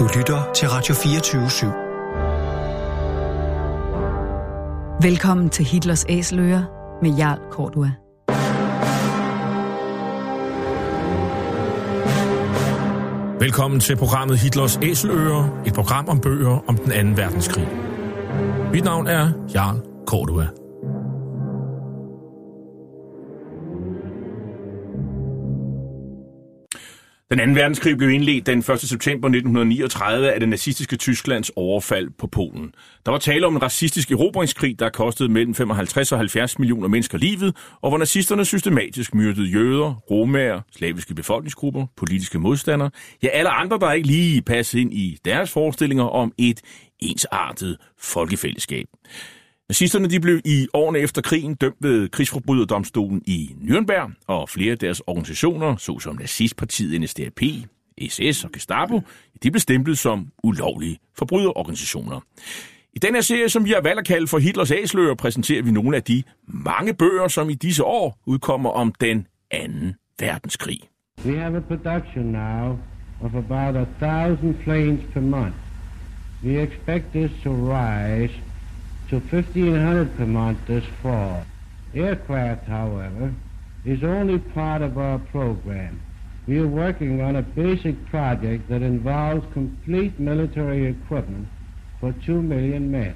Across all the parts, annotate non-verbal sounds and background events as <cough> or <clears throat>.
Du lytter til Radio 24 /7. Velkommen til Hitlers Æseløer med Jarl Kortua. Velkommen til programmet Hitlers Æseløer, et program om bøger om den anden verdenskrig. Mit navn er Jarl Kortua. Den anden verdenskrig blev indledt den 1. september 1939 af det nazistiske Tysklands overfald på Polen. Der var tale om en racistisk erobringskrig, der kostede mellem 55 og 70 millioner mennesker livet, og hvor nazisterne systematisk myrdede jøder, romager, slaviske befolkningsgrupper, politiske modstandere, ja alle andre, der ikke lige passede ind i deres forestillinger om et ensartet folkefællesskab. Nazisterne de blev i årene efter krigen dømt ved krigsforbryderdomstolen i Nürnberg, og flere af deres organisationer, såsom nazistpartiet NSDAP, SS og Gestapo, de blev stemplet som ulovlige forbryderorganisationer. I den her serie, som vi har valgt at kalde for Hitlers Æsløer, præsenterer vi nogle af de mange bøger, som i disse år udkommer om den anden verdenskrig. We have a production now of about a thousand planes per month. We expect this to rise to 1,500 per month this fall. Aircraft, however, is only part of our program. We are working on a basic project that involves complete military equipment for 2 million men.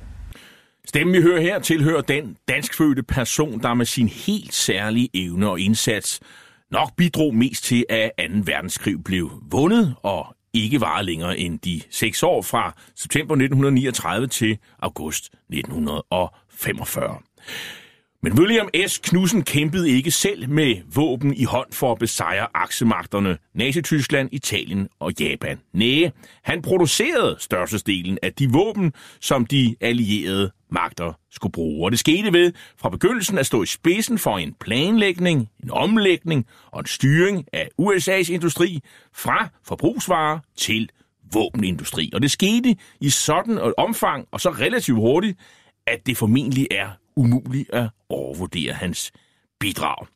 Stemmen, vi hører her, tilhører den danskfødte person, der med sin helt særlige evne og indsats nok bidrog mest til, at 2. verdenskrig blev vundet og ikke varer længere end de seks år fra september 1939 til august 1945. Men William S. Knudsen kæmpede ikke selv med våben i hånd for at besejre aksemagterne Nazi-Tyskland, Italien og Japan. Næh, han producerede størstedelen af de våben, som de allierede magter skulle bruge. Og det skete ved fra begyndelsen at stå i spidsen for en planlægning, en omlægning og en styring af USA's industri fra forbrugsvarer til våbenindustri. Og det skete i sådan et omfang og så relativt hurtigt, at det formentlig er umuligt at overvurdere hans bidrag.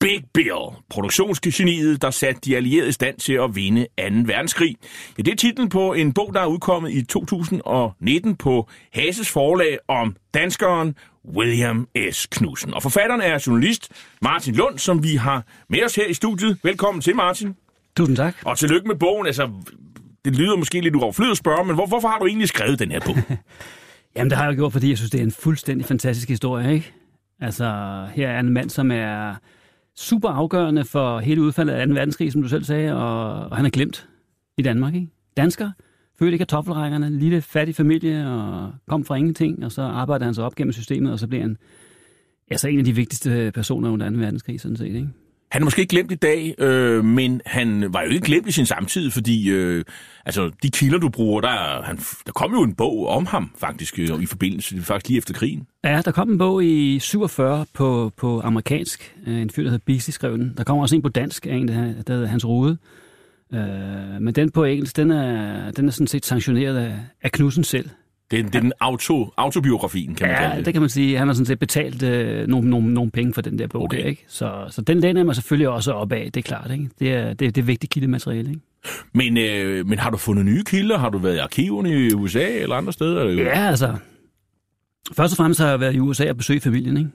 Big Bill, produktionsgeniet, der satte de allierede i stand til at vinde 2. verdenskrig. Ja, det er titlen på en bog, der er udkommet i 2019 på Hases forlag om danskeren William S. Knudsen. Og forfatteren er journalist Martin Lund, som vi har med os her i studiet. Velkommen til, Martin. Tusind tak. Og tillykke med bogen. Altså, det lyder måske lidt uoverflødigt at spørge, men hvor, hvorfor har du egentlig skrevet den her bog? <laughs> Jamen, det har jeg gjort, fordi jeg synes, det er en fuldstændig fantastisk historie, ikke? Altså, her er en mand, som er super afgørende for hele udfaldet af 2. verdenskrig, som du selv sagde, og, og han er glemt i Danmark, ikke? Dansker, født i kartoffelrækkerne, lille fattig familie, og kom fra ingenting, og så arbejder han sig op gennem systemet, og så bliver han altså en af de vigtigste personer under 2. verdenskrig, sådan set, ikke? Han er måske ikke glemt i dag, øh, men han var jo ikke glemt i sin samtid, fordi øh, altså, de kilder, du bruger, der, han, der kom jo en bog om ham faktisk øh, i forbindelse, faktisk lige efter krigen. Ja, der kom en bog i 47 på, på amerikansk. Øh, en fyr, der hedder Beasley, skrev den. Der kommer også en på dansk af en, der, der hedder Hans Rode. Øh, men den på engelsk, den er, den er sådan set sanktioneret af, af Knudsen selv. Det er, det er den auto, autobiografien, kan man ja, kalde det. det kan man sige. Han har sådan set betalt øh, nogle, nogle, nogle penge for den der bog. Okay. Der, ikke? Så, så den læner man selvfølgelig også op af, det er klart. Ikke? Det, er, det, det er vigtigt kildemateriale. Ikke? Men, øh, men har du fundet nye kilder? Har du været i arkiverne i USA eller andre steder? Ja, altså. Først og fremmest har jeg været i USA og besøgt familien, ikke?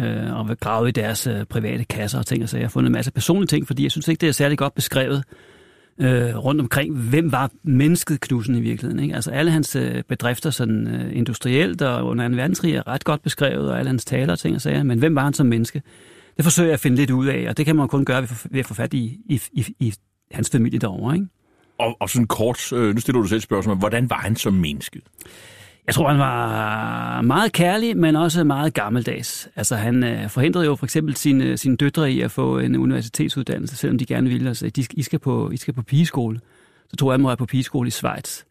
Øh, og gravet i deres øh, private kasser og ting og sager. Jeg har fundet en masse personlige ting, fordi jeg synes ikke, det er særlig godt beskrevet øh, rundt omkring, hvem var mennesket Knudsen i virkeligheden. Ikke? Altså alle hans øh, bedrifter sådan øh, industrielt og under 2. verdenskrig er ret godt beskrevet, og alle hans taler og ting og sager, men hvem var han som menneske? Det forsøger jeg at finde lidt ud af, og det kan man kun gøre ved at få fat i, i, i, i hans familie derovre. Ikke? Og, og sådan kort, øh, nu stiller du selv spørgsmål, hvordan var han som menneske? Jeg tror, han var meget kærlig, men også meget gammeldags. Altså, han øh, forhindrede jo for eksempel sine, øh, sine døtre i at få en universitetsuddannelse, selvom de gerne ville. Altså, de, I, skal på, I skal på pigeskole. Så tror jeg, at må være på pigeskole i Schweiz.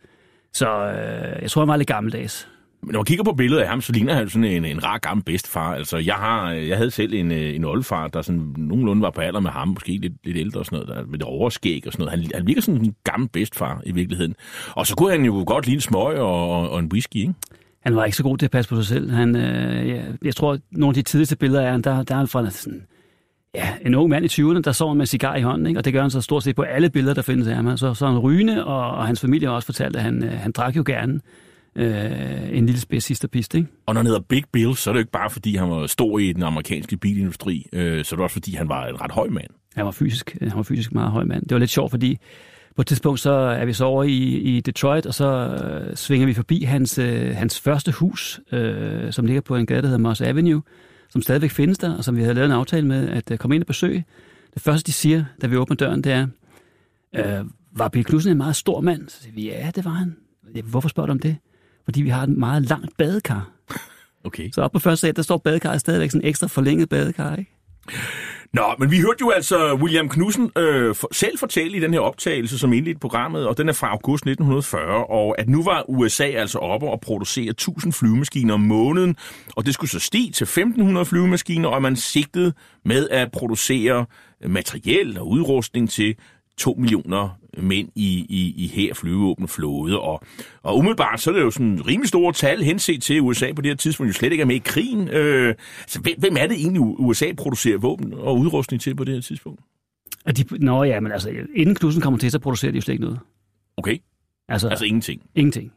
Så øh, jeg tror, han var lidt gammeldags. Når man kigger på billedet af ham, så ligner han sådan en, en rar gammel bedstefar. Altså, jeg, har, jeg havde selv en, øh, en oldefar, der sådan nogenlunde var på alder med ham, måske lidt, lidt ældre og sådan noget, der, med det overskæg og sådan noget. Han, han virker sådan en gammel bedstefar i virkeligheden. Og så kunne han jo godt lide en smøg og, og, og en whisky, ikke? Han var ikke så god til at passe på sig selv. Han, øh, jeg, jeg tror, at nogle af de tidligste billeder af ham, der, der er han fra sådan, ja, en ung mand i 20'erne, der sover med cigar i hånden, ikke? og det gør han så stort set på alle billeder, der findes af ham. Så, så er han rygende, og, og hans familie har også fortalt, at han, øh, han drak jo gerne øh, en lille spids sidste pist, ikke? Og når han hedder Big Bill, så er det jo ikke bare, fordi han var stor i den amerikanske bilindustri, øh, så er det også, fordi han var en ret høj mand. Han var fysisk, han var fysisk meget høj mand. Det var lidt sjovt, fordi på et tidspunkt så er vi så over i, i Detroit, og så øh, svinger vi forbi hans, øh, hans første hus, øh, som ligger på en gade, der hedder Moss Avenue, som stadigvæk findes der, og som vi havde lavet en aftale med at øh, komme ind og besøge. Det første, de siger, da vi åbner døren, det er, øh, var Bill Knudsen en meget stor mand? Så siger vi, ja, det var han. Hvorfor spørger du om det? Fordi vi har et meget langt badekar. Okay. Så oppe på første sal, der står badekarret stadigvæk sådan en ekstra forlænget badekar, ikke? Nå, men vi hørte jo altså William Knudsen øh, for, selv fortælle i den her optagelse, som indledte programmet, og den er fra august 1940, og at nu var USA altså oppe og producere 1000 flyvemaskiner om måneden, og det skulle så stige til 1500 flyvemaskiner, og man sigtede med at producere materiel og udrustning til 2 millioner mænd i, i, i her flyvevåbne flåde. Og, og umiddelbart så er det jo sådan rimelig store tal henset til USA på det her tidspunkt, jo slet ikke er med i krigen. Øh, så hvem, hvem er det egentlig, USA producerer våben og udrustning til på det her tidspunkt? At de, nå ja, men altså, inden Knudsen kommer til, så producerer de jo slet ikke noget. Okay, Altså, altså ingenting. ingenting.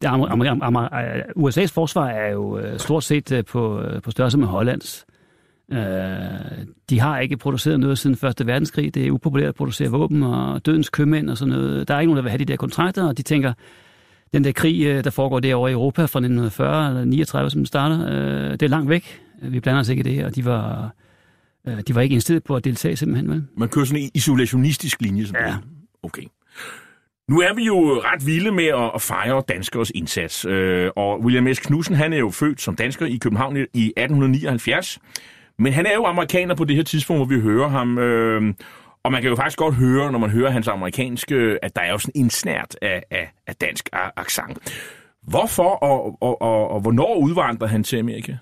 Det er, amer, amer, amer, USA's forsvar er jo øh, stort set øh, på, øh, på størrelse med Hollands. Øh, de har ikke produceret noget siden Første Verdenskrig. Det er upopulært at producere våben og dødens købmænd og sådan noget. Der er ikke nogen, der vil have de der kontrakter, og de tænker, den der krig, øh, der foregår derovre i Europa fra 1940 eller 39, som den starter, øh, det er langt væk. Vi blander os ikke i det, og de var, øh, de var ikke indstillet på at deltage simpelthen, vel? Man kører sådan en isolationistisk linje. Sådan Ja. noget. Okay. Nu er vi jo ret vilde med at- at fejre danskers indsats. Øh, Og William S. Knudsen, han er jo født som dansker i København i 1879. Men han er jo amerikaner på det her tidspunkt, hvor vi hører ham. øh, Og man kan jo faktisk godt høre, når man hører hans amerikanske, at der er jo sådan en snært af, af, af dansk accent. Hvorfor og, og, og, og hvornår udvandrede han til Amerika?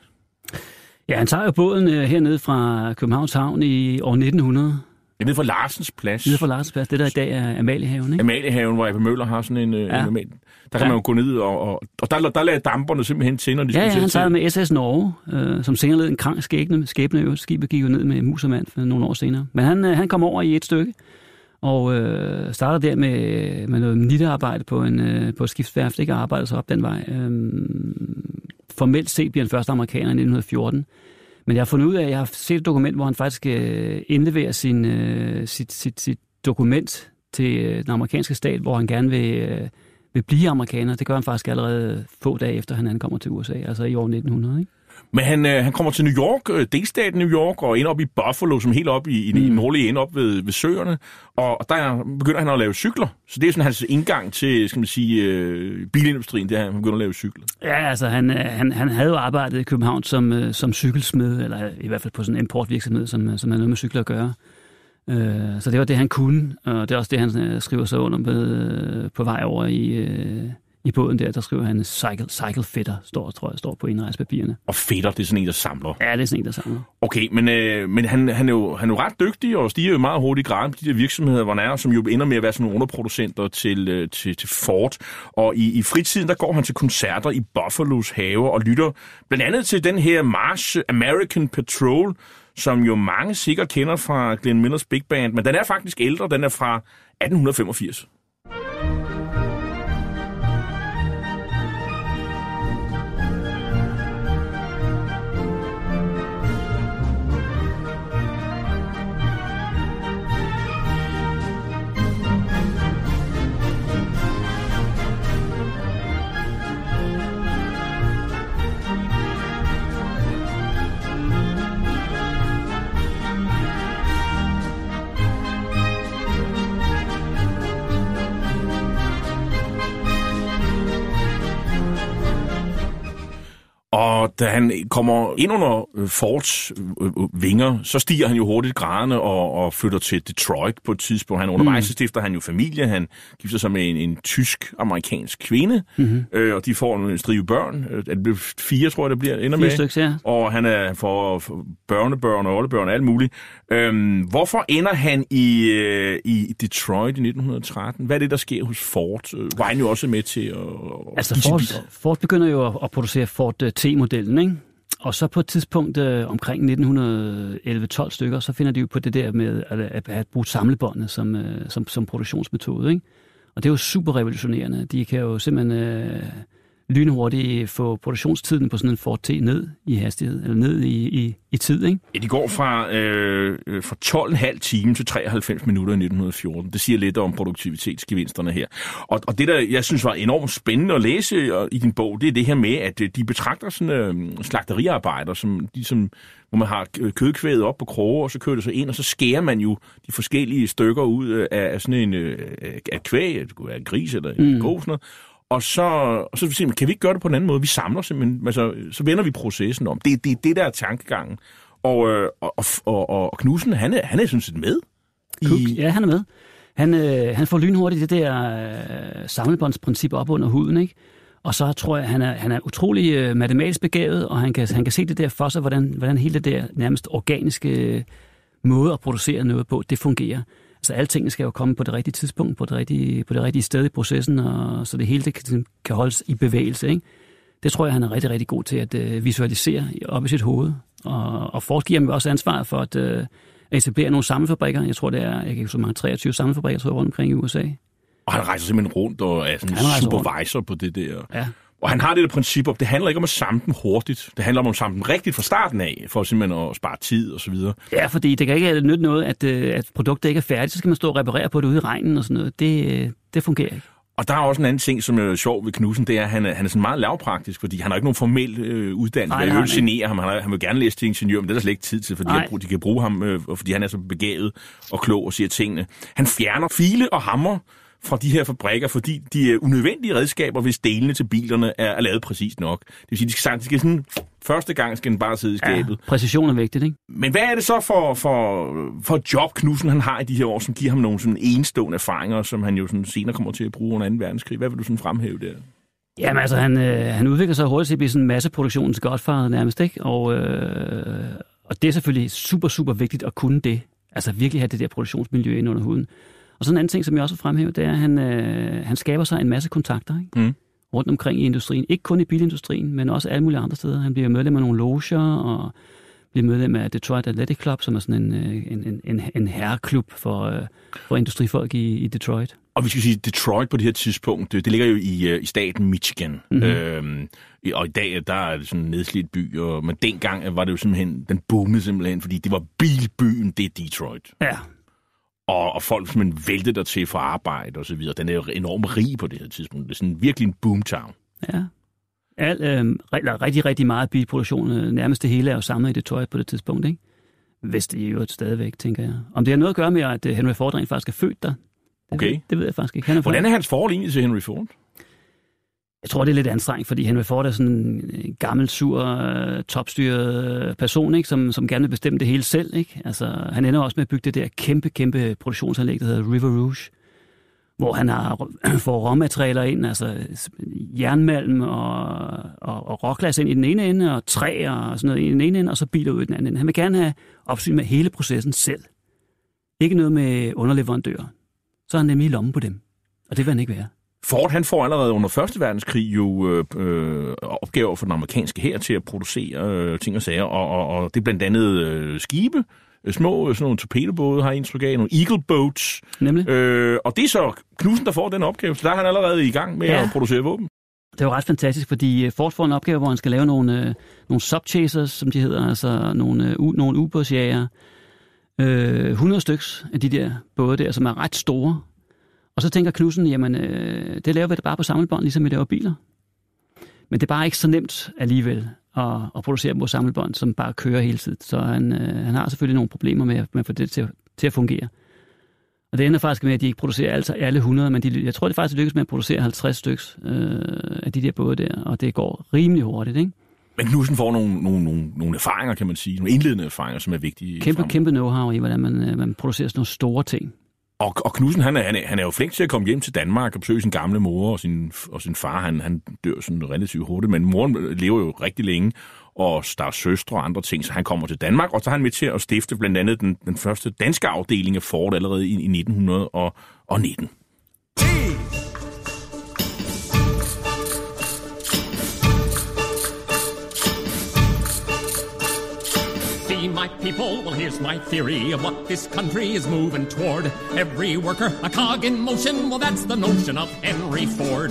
Ja, han tager jo båden øh, hernede fra Københavns Havn i år 1900, jeg ved fra Larsens Plads. nede fra Larsensplads, det der i dag er Amaliehaven, ikke? Amaliehaven, hvor Ebbe Møller har sådan en, ja. Ja. en. Der kan Ja. man jo gå ned, og, og, og der, der lader damperne simpelthen til, når de Ja, ja, skulle han til. sejlede med SS Norge, øh, som senere led en krank skæbne. skæbne øvrigt. Skibet gik jo ned med mus og mand for nogle år senere. Men han, øh, han kom over i et stykke, og øh, startede der med, med noget nittearbejde på, en, øh, på et skibsværft, ikke og arbejdede sig op den vej. Øh, formelt set bliver han første amerikaner i 1914. Men jeg har fundet ud af, at jeg har set et dokument, hvor han faktisk øh, indleverer sin, øh, sit, sit, sit dokument til øh, den amerikanske stat, hvor han gerne vil, øh, vil blive amerikaner. Det gør han faktisk allerede få dage efter, han ankommer til USA, altså i år 1900. Ikke? Men han, øh, han kommer til New York, øh, delstaten New York, og ind op i Buffalo, som helt op i, i Mm. nordlige ende op ved, ved søerne. Og, og der begynder han at lave cykler. Så det er sådan hans indgang til, skal man sige, øh, bilindustrien, det er, at han begynder at lave cykler. Ja, altså han, øh, han, han havde jo arbejdet i København som, øh, som cykelsmed, eller i hvert fald på sådan en importvirksomhed, som, øh, som havde noget med cykler at gøre. Øh, Så det var det, han kunne, og det er også det, han øh, skriver sig under med, på vej over i, øh, i båden der. Der skriver han cycle, cycle fitter, står, tror jeg, står på indrejspapirerne. Og fætter, det er sådan en, der samler. Ja, det er sådan en, der samler. Okay, men, øh, men han, han, er jo, han er jo ret dygtig og stiger jo meget hurtigt i graden på de der virksomheder, hvor han er, som jo ender med at være sådan nogle underproducenter til, øh, til, til Ford. Og i, i fritiden, der går han til koncerter i Buffalos have og lytter blandt andet til den her March American Patrol, som jo mange sikkert kender fra Glenn Millers Big Band, men den er faktisk ældre, den er fra 1885. da han kommer ind under øh, Fords øh, øh, vinger, så stiger han jo hurtigt graderne og, og flytter til Detroit på et tidspunkt. Han undervejs mm. stifter han jo familie. Han gifter sig med en, en tysk-amerikansk kvinde, mm-hmm. øh, og de får en strive børn. Det bliver fire, tror jeg, det bliver ender med. stykker, ja. Og han er for, børnebørn og oldebørn og alt muligt. Øhm, hvorfor ender han i, øh, i Detroit i 1913? Hvad er det, der sker hos Ford? Var han jo også med til at... Altså Ford? Ford begynder jo at, producere Ford øh, T-modellen, ikke? Og så på et tidspunkt øh, omkring 1911-12 stykker, så finder de jo på det der med at, at, at bruge samlebåndet som, øh, som, som produktionsmetode, ikke? Og det er jo super revolutionerende. De kan jo simpelthen øh, lynhurtigt få produktionstiden på sådan en Ford T ned i hastighed, eller ned i, i, i tid, ikke? Ja, de går fra, øh, øh, fra 12,5 timer til 93 minutter i 1914. Det siger lidt om produktivitetsgevinsterne her. Og, og det, der jeg synes var enormt spændende at læse øh, i din bog, det er det her med, at øh, de betragter sådan øh, slagteriarbejder, som, de, som, hvor man har øh, kødkvædet op på kroge, og så kører det så ind, og så skærer man jo de forskellige stykker ud øh, af, af sådan en øh, af kvæg, det kunne være en gris eller en mm. ko, sådan noget. Og så, og så man, kan vi ikke gøre det på en anden måde? Vi samler simpelthen, altså, så vender vi processen om. Det er det, det, der er tankegangen. Og, øh, og, og, og, og Knudsen, han er, han er sådan set med. Cook, ja, han er med. Han, øh, han får lynhurtigt det der øh, samlebåndsprincip op under huden, ikke? Og så tror jeg, han er, han er utrolig øh, matematisk begavet, og han kan, han kan se det der for sig, hvordan, hvordan hele det der nærmest organiske øh, måde at producere noget på, det fungerer. Alle tingene skal jo komme på det rigtige tidspunkt, på det rigtige, på det rigtige sted i processen, og så det hele det kan, kan holdes i bevægelse, ikke? Det tror jeg, han er rigtig, rigtig god til at øh, visualisere op i sit hoved. Og, og Ford giver ham også ansvaret for at øh, etablere nogle samlefabrikker. Jeg tror, det er, jeg kan ikke så mange, 23 samlefabrikker, tror jeg, rundt omkring i USA. Og han rejser simpelthen rundt og er sådan Han supervisor på det der. Ja, Og han har det der princip om, det handler ikke om at samle dem hurtigt. Det handler om at samle dem rigtigt fra starten af, for simpelthen at spare tid og så videre. Ja, fordi det kan ikke nytte noget, at, øh, at produktet ikke er færdigt. Så skal man stå og reparere på det ude i regnen og sådan noget. Det, øh, det fungerer ikke. Og der er også en anden ting, som er sjov ved Knudsen, det er, at han er, han er sådan meget lavpraktisk, fordi han har ikke nogen formel øh, uddannelse. Nej, jeg har vil han genere ham. Han, har, han vil gerne læse til ingeniør, men det er der slet ikke tid til, fordi han, de kan bruge ham, øh, fordi han er så begavet og klog og siger tingene. Han fjerner file og hammer fra de her fabrikker, fordi de er unødvendige redskaber, hvis delene til bilerne er, er lavet præcist nok. Det vil sige, de skal, de skal sådan, første gang skal den bare sidde i skabet. Ja, præcision er vigtigt, ikke? Men hvad er det så for, for, for job, Knudsen han har i de her år, som giver ham nogle sådan enestående erfaringer, som han jo sådan senere kommer til at bruge under 2. verdenskrig? Hvad vil du sådan fremhæve der? Jamen altså, han, øh, han udvikler sig hurtigt til at blive sådan en masseproduktionens godfather nærmest, ikke? Og, øh, og det er selvfølgelig super, super vigtigt at kunne det. Altså virkelig have det der produktionsmiljø ind under huden. Og sådan en anden ting, som jeg også vil fremhæve, det er, at han, øh, han skaber sig en masse kontakter, ikke? Mm. rundt omkring i industrien. Ikke kun i bilindustrien, men også alle mulige andre steder. Han bliver medlem af nogle loger, og bliver medlem af Detroit Athletic Club, som er sådan en, øh, en, en, en, en herreklub for, øh, for industrifolk i, i Detroit. Og vi skal sige, Detroit på det her tidspunkt, det, det ligger jo i, øh, i staten Michigan. Mhm. Mm-hmm. Øhm, og i dag, der er det sådan en nedslidt by, og, men dengang var det jo simpelthen, den boomede simpelthen, fordi det var bilbyen, det er Detroit. Ja, Og, og folk simpelthen væltede der til for arbejde og så videre. Den er jo enormt rig på det her tidspunkt. Det er sådan virkelig en boomtown. ja. Al, øh, eller rigtig, rigtig meget bilproduktion. øh, Nærmest det hele er jo samlet i Detroit på det tidspunkt, ikke? Hvis det er jo stadigvæk, tænker jeg. Om det har noget at gøre med, at øh, Henry Ford rent faktisk er født der, det, Okay. ved, det ved jeg faktisk ikke. Han er Hvordan er hans forhold egentlig til Henry Ford? Jeg tror, det er lidt anstrengt, fordi Henry Ford er sådan en gammel, sur, øh, topstyret øh, person, ikke? Som, som gerne vil bestemme det hele selv. Ikke? Altså, han ender også med at bygge det der kæmpe, kæmpe produktionsanlæg, der hedder River Rouge, hvor han har, <clears throat> får råmaterialer ind, altså jernmalm og, og, og råglas ind i den ene ende, og træ og sådan noget i den ene ende, og så biler ud i den anden ende. Han vil gerne have opsyn med hele processen selv. Ikke noget med underleverandører. Så er han nemlig i lommen på dem. Og det vil han ikke være. Ford han får allerede under 1. verdenskrig jo øh, øh, opgaver for den amerikanske hær til at producere øh, ting og sager, og, og, og det er blandt andet øh, skibe, øh, små øh, sådan nogle torpedobåde har indtryk af, nogle Eagle Boats, Nemlig. øh, og det er så Knudsen, der får den opgave, så der er han allerede i gang med Ja. at producere våben. Det er jo ret fantastisk, fordi Ford får en opgave, hvor han skal lave nogle, øh, nogle subchasers, som de hedder, altså nogle, øh, nogle ubådsjæger. Øh, 100 styks af de der både der, som er ret store. Og så tænker Knudsen, jamen øh, det laver vi da bare på samlebånd, ligesom vi laver biler. Men det er bare ikke så nemt alligevel at, at producere dem på samlebånd, som bare kører hele tiden. Så han, øh, han har selvfølgelig nogle problemer med, at- med at få det til, at- til at fungere. Og det ender faktisk med, at de ikke producerer altså alle 100, men de, jeg tror, det faktisk lykkes med at producere 50 styks øh, af de der både der, og det går rimelig hurtigt, ikke? Men Knudsen får nogle, nogle, nogle, nogle erfaringer, kan man sige. Nogle indledende erfaringer, som er vigtige. Kæmpe, frem. kæmpe know-how i, hvordan man, øh, man producerer sådan nogle store ting. Og, og Knudsen, han er, han, er, han er jo flink til at komme hjem til Danmark og besøge sin gamle mor og sin, og sin far. Han, han dør sådan relativt hurtigt, men moren lever jo rigtig længe, og der er søstre og andre ting, så han kommer til Danmark, og så er han med til at stifte blandt andet den, den første danske afdeling af Ford allerede i, i 1919. My people, well, here's my theory of what this country is moving toward. Every worker, a cog in motion, well, that's the notion of Henry Ford.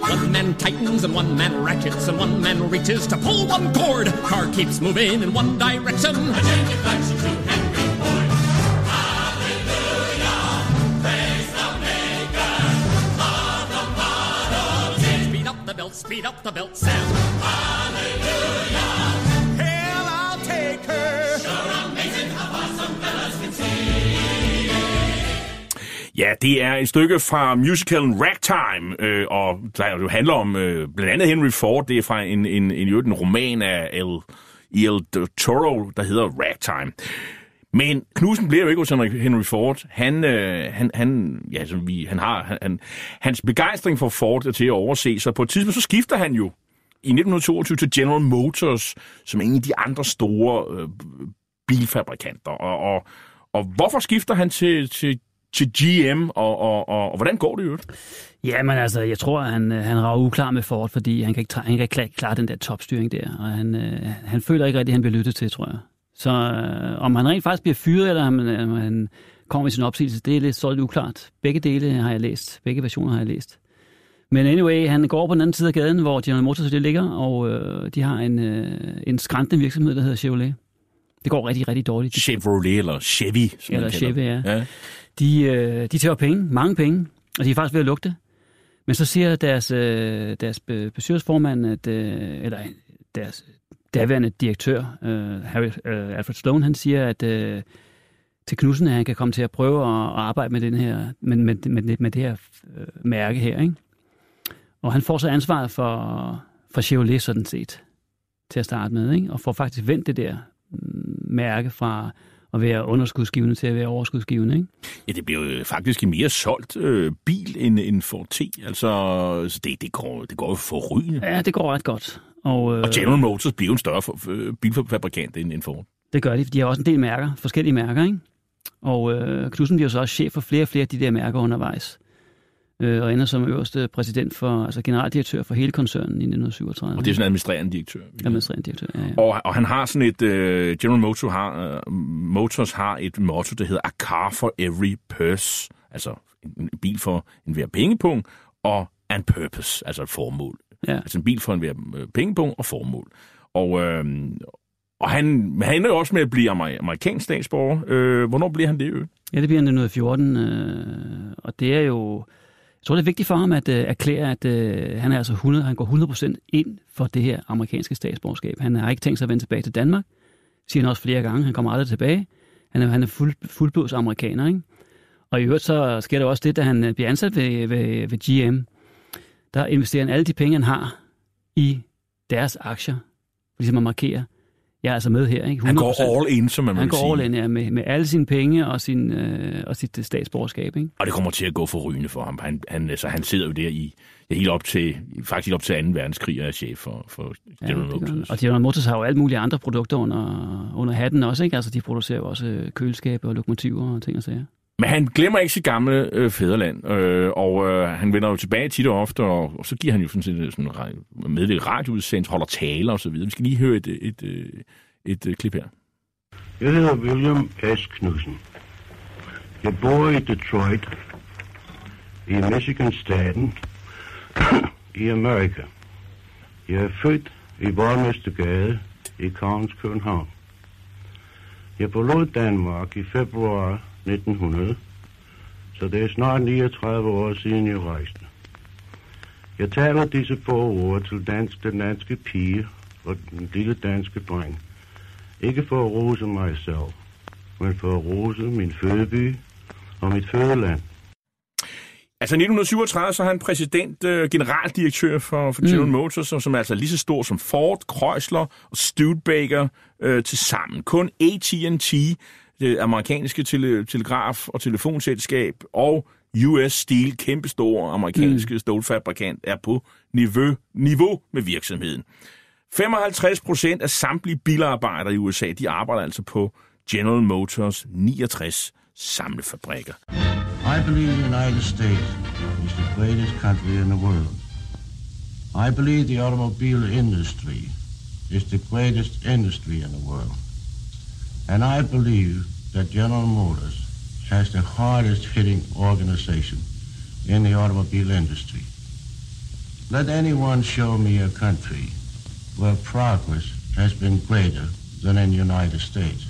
One man tightens and one man ratchets and one man reaches to pull one cord. Car keeps moving in one direction. Belt, speed up the belt, Sam. Hallelujah. Hell, I'll take her. Sure amazing how awesome fellas can see. Ja, det er et stykke fra musicalen Ragtime, øh, og der jo handler om øh, blandt andet Henry Ford. Det er fra en, en, en, en, en roman af El, El Toro, der hedder Ragtime. Men Knudsen bliver jo ikke hos Henry- Ford. Han, øh, han, han, ja, som vi, han har, han, han, hans begejstring for Ford er til at overse, så på et tidspunkt så skifter han jo i 1922 til General Motors, som en af de andre store øh, bilfabrikanter. Og, og, og hvorfor skifter han til, til, til GM, og, og, og, og hvordan går det jo? Ja, men altså, jeg tror, at han, øh, han rager uklar med Ford, fordi han kan ikke, han kan ikke klare, den der topstyring der, og han, øh, han føler ikke rigtig, at han bliver lyttet til, tror jeg. Så øh, om han rent faktisk bliver fyret, eller om, øh, om han kommer med sin opsigelse, det er lidt så lidt uklart. Begge dele har jeg læst. Begge versioner har jeg læst. Men anyway, han går på den anden side af gaden, hvor General Motors det ligger, og øh, de har en, øh, en skræntende virksomhed, der hedder Chevrolet. Det går rigtig, rigtig dårligt. De, Chevrolet eller Chevy, som Eller Chevy, det. ja. de, øh, de tager penge, mange penge, og de er faktisk ved at lugte. Men så siger deres, øh, deres be- bestyrelsesformand, at, øh, eller deres daværende direktør, øh, Harry, øh, Alfred Sloan, han siger, at øh, til Knudsen, at han kan komme til at prøve at, at arbejde med, den her, med, med, med, med det her øh, mærke her. Ikke? Og han får så ansvaret for, for Chevrolet sådan set, til at starte med, ikke? og får faktisk vendt det der mm, mærke fra at være underskudsgivende til at være overskudsgivende. Ikke? Ja, det bliver jo faktisk en mere solgt øh, bil end en Ford T. Altså, så det, det, går, det går jo forrygende. Ja, det går ret godt. Og, øh, Og General Motors bliver en større for, bilfabrikant end, end Ford. Det gør de, for de har også en del mærker, forskellige mærker, ikke? Og øh, Knudsen bliver så også chef for flere og flere af de der mærker undervejs. Øh, og ender som øverste præsident for, altså generaldirektør for hele koncernen i 1937. Og det er sådan en administrerende direktør. Administrerende direktør, ja, ja. Og, og han har sådan et, uh, General Motors har, uh, Motors har et motto, der hedder A car for every purse. Altså en, en bil for enhver pengepunkt og an purpose, altså et formål. Ja. Altså en bil for enhver øh, pengepunkt og formål. Og, øh, og han, han ender jo også med at blive amer- amerikansk statsborger. Øh, hvornår bliver han det? Øh? Ja, det bliver han i 1914, øh, og det er jo... Jeg tror, det er vigtigt for ham at øh, erklære, at øh, han, er altså 100, han går 100% ind for det her amerikanske statsborgerskab. Han har ikke tænkt sig at vende tilbage til Danmark, siger han også flere gange. Han kommer aldrig tilbage. Han er, han er fuld, fuldblods amerikaner, ikke? Og i øvrigt så sker der også det, da han øh, bliver ansat ved, ved, ved GM, der investerer han alle de penge, han har i deres aktier, for ligesom at markere, jeg er altså med her, ikke? 100%. Han går all in, som man Han går all in, ja, med, med alle sine penge og, sin, øh, og sit øh, statsborgerskab, ikke? Og det kommer til at gå forrygende for ham. Han, han, altså, han sidder jo der i, ja, helt op til, faktisk op til 2. verdenskrig og er chef for, for Ja, General han. Motors. Og General Motors har jo alle mulige andre produkter under, under hatten også, ikke? Altså, de producerer jo også øh, køleskabe og lokomotiver og ting og sager. Men han glemmer ikke sit gamle øh, fædreland, øh, og øh, han vender jo tilbage tit og ofte, og, og så giver han jo sådan set øh, sådan med det radioudsendelse, holder taler og så videre. Vi skal lige høre et, øh, et, øh, et, et, et klip her. Jeg hedder William S. Knudsen. Jeg bor i Detroit, i Michigan-staten, <clears throat> i Amerika. Jeg er født i Borgmestergade i Kongens København. Jeg forlod Danmark i februar 1900, så det er snart 39 år siden jeg rejste. Jeg taler disse få ord til dansk, den danske pige og den lille danske dreng. Ikke for at rose mig selv, men for at rose min fødeby for mit fødeland. Altså i 1937 så er han præsident, øh, generaldirektør for, for General mm. Motors, som, som er altså lige så stor som Ford, Chrysler og Studebaker øh, til sammen. Kun AT&T, det amerikanske tele, telegraf- og telefonselskab, og US Steel, kæmpestor amerikanske mm. stålfabrikant, er på niveau, niveau med virksomheden. 55 procent af samtlige bilarbejdere i USA, de arbejder altså på General Motors 69 samlefabrikker. I believe the United States is the greatest country in the world. I believe the automobile industry is the greatest industry in the world. And I believe that General Motors has the hardest hitting organization in the automobile industry. Let anyone show me a country where progress has been greater than in the United States.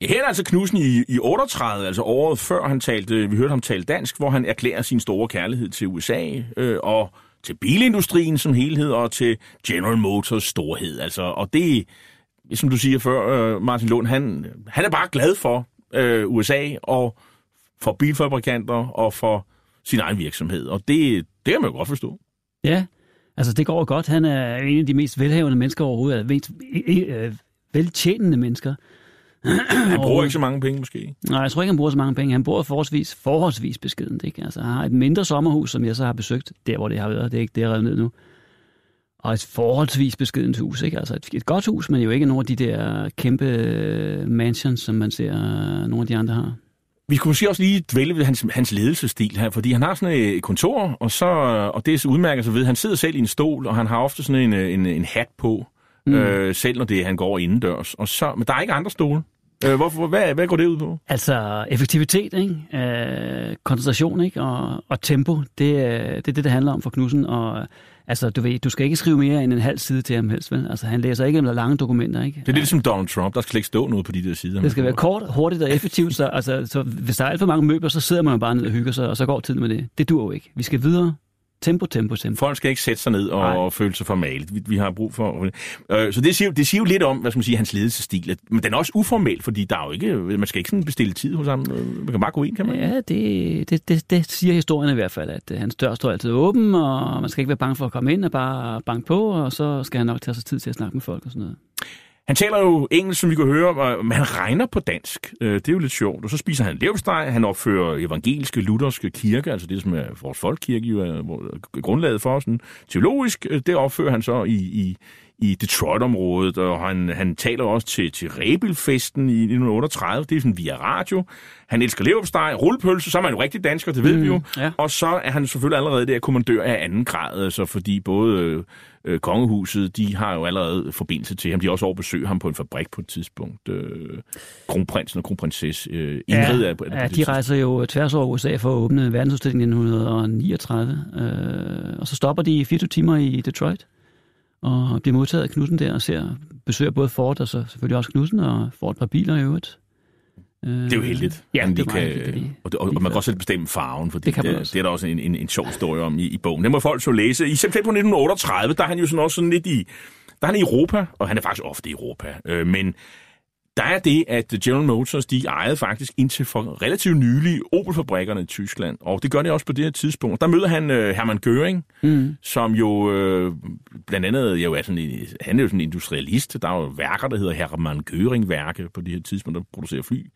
Ja, her er altså Knudsen i, i 38, altså året før han talte, vi hørte ham tale dansk, hvor han erklærer sin store kærlighed til USA øh, og til bilindustrien som helhed og til General Motors storhed. Altså, og det, som du siger før, øh, Martin Lund, han, han er bare glad for øh, USA og for bilfabrikanter og for sin egen virksomhed. Og det, det kan man jo godt forstå. Ja, altså det går godt. Han er en af de mest velhavende mennesker overhovedet, mest øh, veltjenende mennesker. Han bruger ikke så mange penge, måske. Nej, jeg tror ikke, han bruger så mange penge. Han bor forholdsvis, forholdsvis beskedent. Ikke? Altså, han har et mindre sommerhus, som jeg så har besøgt, der hvor det har været. Det er ikke det, jeg ned nu. Og et forholdsvis beskedent hus. Ikke? Altså et, et godt hus, men jo ikke nogle af de der kæmpe øh, mansions, som man ser øh, nogle af de andre har. Vi kunne måske også lige dvæle ved hans, hans ledelsesstil her, fordi han har sådan et kontor, og, så, og det udmærker sig ved, at han sidder selv i en stol, og han har ofte sådan en, en, en hat på, mm. øh, selv når det han går indendørs. Og så, men der er ikke andre stole. Øh, hvorfor, hvad, hvad går det ud på? Altså effektivitet, ikke? Øh, koncentration ikke? Og, og tempo, det, det er det, det handler om for Knudsen. Og altså, du ved, du skal ikke skrive mere end en halv side til ham helst, vel? Altså, han læser ikke lange dokumenter, ikke? Det er lidt som Donald Trump, der skal ikke stå noget på de der sider. Det skal være kort, hurtigt og effektivt, så, altså, så hvis der er alt for mange møbler, så sidder man bare ned og hygger sig, og så går tiden med det. Det dur jo ikke. Vi skal videre, Tempo, tempo, tempo. Folk skal ikke sætte sig ned og Nej. føle sig formalt. Vi, vi har brug for... Øh, så det siger, det siger jo lidt om, hvad skal man sige, hans ledelsesstil. Men den er også uformel, fordi der er jo ikke, man skal ikke sådan bestille tid hos ham. Man kan bare gå ind, kan man? Ja, det, det, det, det siger historien i hvert fald, at øh, hans dør står altid åben, og man skal ikke være bange for at komme ind og bare banke på, og så skal han nok tage sig tid til at snakke med folk og sådan noget. Han taler jo engelsk, som vi kan høre, men han regner på dansk. Øh, det er jo lidt sjovt. Og så spiser han levsteg. Han opfører evangeliske, lutherske kirke, altså det, som er vores folkekirke, jo er grundlaget for. Sådan. Teologisk, øh, det opfører han så i, i, i Detroit-området, og han, han taler også til, til Rebelfesten i 1938, det er sådan via radio. Han elsker leverpostej, rullepølse, så er man jo rigtig dansker, det ved mm, vi jo. Ja. Og så er han selvfølgelig allerede der kommandør af anden grad, altså fordi både øh, kongehuset, de har jo allerede forbindelse til ham. De har også overbesøgt ham på en fabrik på et tidspunkt. Øh, kronprinsen og kronprinsesse øh, Ingrid ja, er på, er ja, de rejser jo tværs over USA for at åbne verdensudstillingen i 1939, øh, og så stopper de 24 timer i Detroit og bliver modtaget af Knudsen der og ser, besøger både Ford og så selvfølgelig også Knudsen og får et par biler i øvrigt. Det er jo heldigt. Ja, det er kan, heldigt, og, og, og man kan også selv bestemme farven, for det, det, det, det er der også en, en, en sjov historie om i, i bogen. Det må folk så læse. I september 1938, der er han jo sådan også sådan lidt i, der er han i Europa, og han er faktisk ofte i Europa, øh, men der er det, at General Motors, de ejede faktisk indtil for relativt nylig Opel-fabrikkerne i Tyskland, og det gør det også på det her tidspunkt. Der møder han øh, Hermann Göring, mm. som jo øh, blandt andet, jo er sådan en, han er jo sådan en industrialist. Der er jo værker, der hedder Hermann Göring-værke på det her tidspunkt, der producerer fly.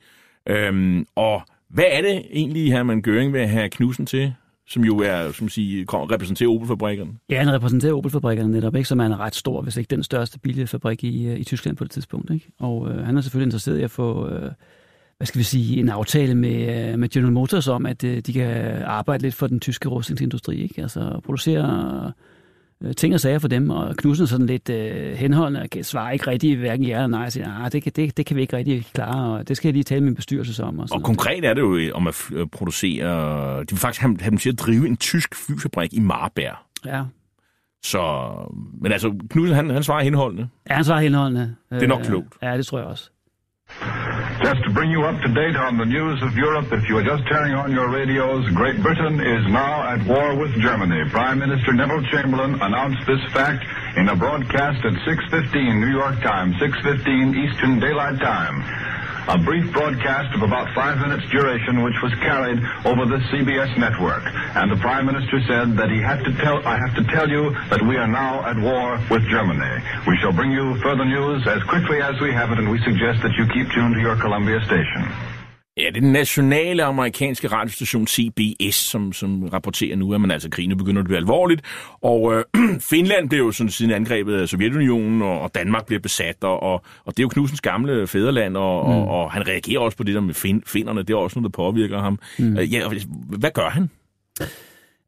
Øhm, og hvad er det egentlig, Hermann Göring vil have Knudsen til? Som jo er, som sige, repræsenterer Opel-fabrikkerne. Ja, han repræsenterer Opel-fabrikkerne netop, ikke? som er en ret stor, hvis ikke den største bilfabrik i, øh, i Tyskland på det tidspunkt. Ikke? Og øh, han er selvfølgelig interesseret i at få, øh, hvad skal vi sige, en aftale med, øh, med General Motors om, at øh, de kan arbejde lidt for den tyske rustningsindustri. Ikke? Altså producere øh, ting og sager for dem, og Knudsen sådan lidt øh, henholdende og kan svare ikke rigtig hverken ja eller nej, og siger, ah, det, kan, det, det kan vi ikke rigtig klare, og det skal jeg lige tale med min bestyrelse om. Og, og konkret er det jo øh, om at øh, producere, de vil faktisk have, have dem til at drive en tysk flyfabrik i Marberg. Ja. Så, men altså, Knudsen, han, han svarer henholdende. Ja, han svarer henholdende. Det er nok klogt. Ja, det tror jeg også. Just to bring you up to date on the news of Europe, if you are just turning on your radios, Great Britain is now at war with Germany. Prime Minister Neville Chamberlain announced this fact in a broadcast at 6.15 New York time, 6.15 Eastern Daylight Time. A brief broadcast of about five minutes duration which was carried over the CBS network. And the Prime Minister said that he had to tell, I have to tell you that we are now at war with Germany. We shall bring you further news as quickly as we have it, and we suggest that you keep tuned to your Columbia station. Ja, det er den nationale amerikanske radiostation CBS, som, som rapporterer nu, at man altså krigen begynder at blive alvorligt. Og øh, <clears throat> Finland blev jo sådan siden angrebet af Sovjetunionen, og, og Danmark bliver besat, og, og, og det er jo Knudsens gamle fædreland, og, mm. og, og han reagerer også på det der med fin, finderne. Det er også noget, der påvirker ham. Mm. Øh, ja, hvad gør han?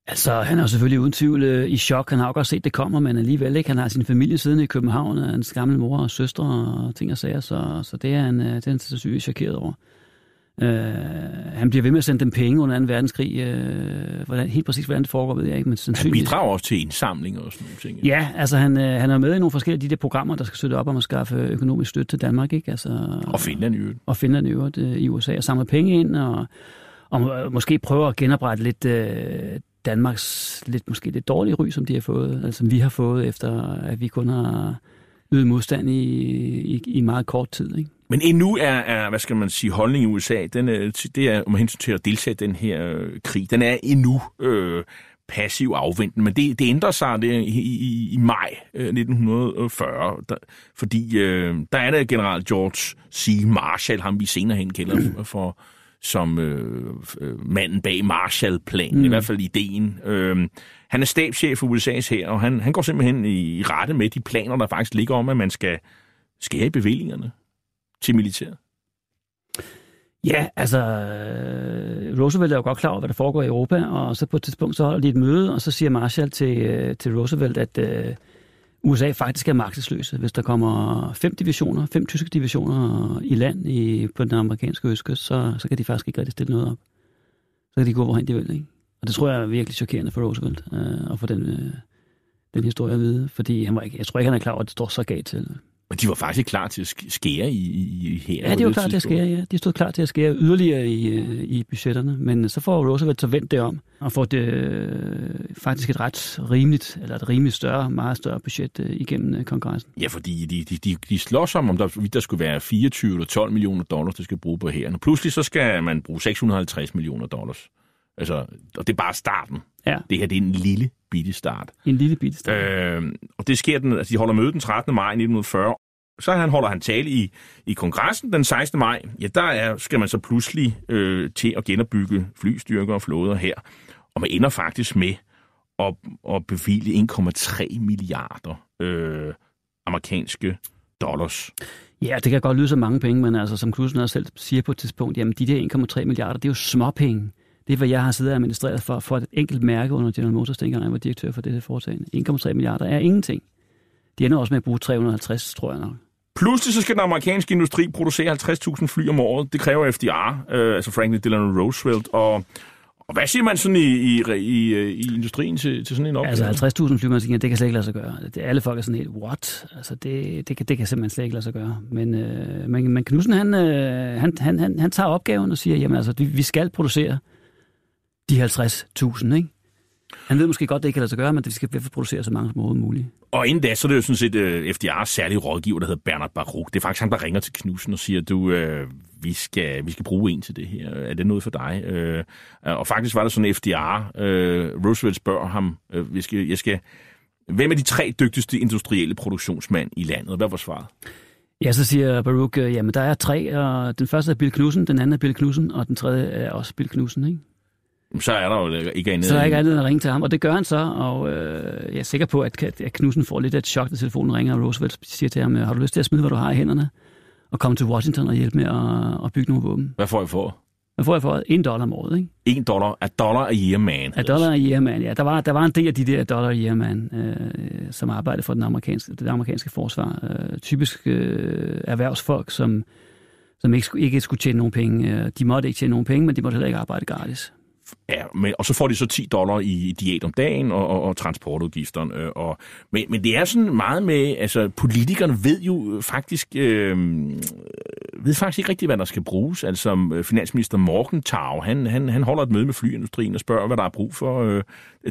Altså, han er jo selvfølgelig uden tvivl øh, i chok. Han har jo godt set, det kommer, men alligevel ikke. Han har sin familie siddende i København, og hans gamle mor og søstre og ting og sager, så, så det er han, øh, det er han så chokeret over. Øh, han bliver ved med at sende dem penge under 2. verdenskrig. Øh, hvordan, helt præcis, hvordan det foregår, ved jeg ikke. Men han bidrager også til indsamling og sådan nogle ting. Ja, altså han, øh, han er med i nogle forskellige de der programmer, der skal støtte op om at skaffe økonomisk støtte til Danmark. Ikke? Altså, og Finland i øvrigt. Og Finland i øvrigt øh, i USA. Og samle penge ind og, og måske prøve at genoprette lidt øh, Danmarks lidt, måske lidt dårlige ry, som de har fået, altså som vi har fået, efter at vi kun har ydet modstand i, i, i meget kort tid. Ikke? Men endnu er, er, hvad skal man sige, holdning i USA, den det er om hensyn til at deltage i den her øh, krig, den er endnu øh, passiv afventende, men det, det ændrer sig det, i, i, i maj øh, 1940, der, fordi øh, der er det general George C. Marshall, ham vi senere hen kender for, som øh, øh, manden bag Marshallplanen, mm. i hvert fald ideen. Øh, han er stabschef for USA's her, og han, han går simpelthen i rette med de planer, der faktisk ligger om, at man skal skære i bevillingerne til militæret? Ja, altså, øh, Roosevelt er jo godt klar over, hvad der foregår i Europa, og så på et tidspunkt så holder de et møde, og så siger Marshall til, øh, til Roosevelt, at øh, USA faktisk er magtesløse, hvis der kommer fem divisioner, fem tyske divisioner i land i, på den amerikanske østkyst, så, så kan de faktisk ikke rigtig stille noget op. Så kan de gå, hvorhen de vil, ikke? Og det tror jeg er virkelig chokerende for Roosevelt, øh, og for den, øh, den historie at vide, fordi han var ikke, jeg tror ikke, han er klar over, at det står så galt til. Men de var faktisk klar til at skære i, i, her. Ja, de var klar til at skære, ja. De stod klar til at skære yderligere i, øh, i budgetterne. Men så får Roosevelt så vendt det om, og får det øh, faktisk et ret rimeligt, eller et rimeligt større, meget større budget øh, igennem kongressen. Ja, fordi de, de, de, de slås om, om der, der skulle være 24 eller 12 millioner dollars, der skal bruge på her. Og pludselig så skal man bruge 650 millioner dollars. Altså, og det er bare starten. Ja. Det her det er en lille bitte start. En lille bitte start. Øh, og det sker den, altså de holder møde den 13. maj 1940, så han holder han tale i, i kongressen den 16. maj. Ja, der er, skal man så pludselig øh, til at genopbygge flystyrker og flåder her. Og man ender faktisk med at, at bevilge 1,3 milliarder øh, amerikanske dollars. Ja, det kan godt lyde så mange penge, men altså, som Knudsen også selv siger på et tidspunkt, jamen de der 1,3 milliarder, det er jo småpenge. Det er, hvad jeg har siddet og administreret for, for et enkelt mærke under General Motors, dengang jeg var direktør for det her foretagende. 1,3 milliarder er ingenting. De ender også med at bruge 350, tror jeg nok. Pludselig så skal den amerikanske industri producere 50.000 fly om året. Det kræver FDR, øh, altså Franklin Delano Roosevelt. Og, og hvad siger man sådan i, i, i, i industrien til, til sådan en opgave? Altså 50.000 flymaskiner, det kan slet ikke lade sig gøre. Det, alle folk er sådan helt, what? Altså det, det, kan, det kan simpelthen slet ikke lade sig gøre. Men, øh, men, men Knudsen, han, øh, han, han, han, han tager opgaven og siger, jamen altså, vi, vi skal producere de 50.000, ikke? Han ved måske godt, det ikke kan lade sig gøre, men det skal producere så mange som muligt. Og inden da, så er det jo sådan set uh, øh, FDR's særlige rådgiver, der hedder Bernard Baruch. Det er faktisk ham, der ringer til Knudsen og siger, du, uh, vi, skal, vi skal bruge en til det her. Er det noget for dig? Uh, og faktisk var det sådan, FDR, uh, Roosevelt spørger ham, uh, vi skal, jeg skal, hvem er de tre dygtigste industrielle produktionsmænd i landet? Hvad var svaret? Ja, så siger Baruch, jamen der er tre, og den første er Bill Knudsen, den anden er Bill Knudsen, og den tredje er også Bill Knudsen, ikke? Så er der jo ikke andet. Så er der ikke andet end at ringe til ham, og det gør han så, og øh, jeg er sikker på, at, at Knudsen får lidt af et chok, da telefonen ringer, og Roosevelt siger til ham, har du lyst til at smide, hvad du har i hænderne, og komme til Washington og hjælpe med at, at bygge nogle våben? Hvad får jeg for? Hvad får jeg for? En dollar om året, ikke? En dollar? A dollar a year man? A dollar a year man, ja. Der var, der var en del af de der dollar a year man, øh, som arbejdede for den amerikanske, det amerikanske forsvar. Øh, typisk øh, erhvervsfolk, som, som ikke, ikke skulle tjene nogen penge. De måtte ikke tjene nogen penge, men de måtte heller ikke arbejde gratis. Ja, men, og så får de så 10 dollar i diæt om dagen og, og, og transportudgifterne. Øh, og, men, men det er sådan meget med, altså politikerne ved jo faktisk, øh, ved faktisk ikke rigtigt, hvad der skal bruges. Altså øh, finansminister Morgentau, han, han, han holder et møde med flyindustrien og spørger, hvad der er brug for. Øh,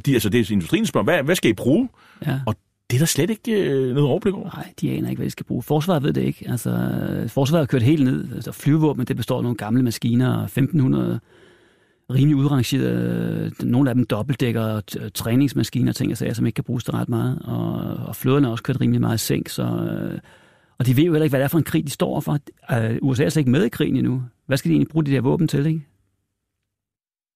de, altså det er industrien spørger, hvad, hvad skal I bruge? Ja. Og Det er der slet ikke øh, noget overblik over. Nej, de aner ikke, hvad de skal bruge. Forsvaret ved det ikke. Altså, forsvaret har kørt helt ned. Altså, flyvevåben, det består af nogle gamle maskiner, 1500 rimelig udrangeret. nogle af dem dobbeltdækker træningsmaskiner, ting jeg sagde, som ikke kan bruges til ret meget. Og, og flåderne har også kørt rimelig meget i sænk, så... Øh, og de ved jo heller ikke, hvad det er for en krig, de står for. Uh, USA er slet ikke med i krigen endnu. Hvad skal de egentlig bruge de der våben til, ikke?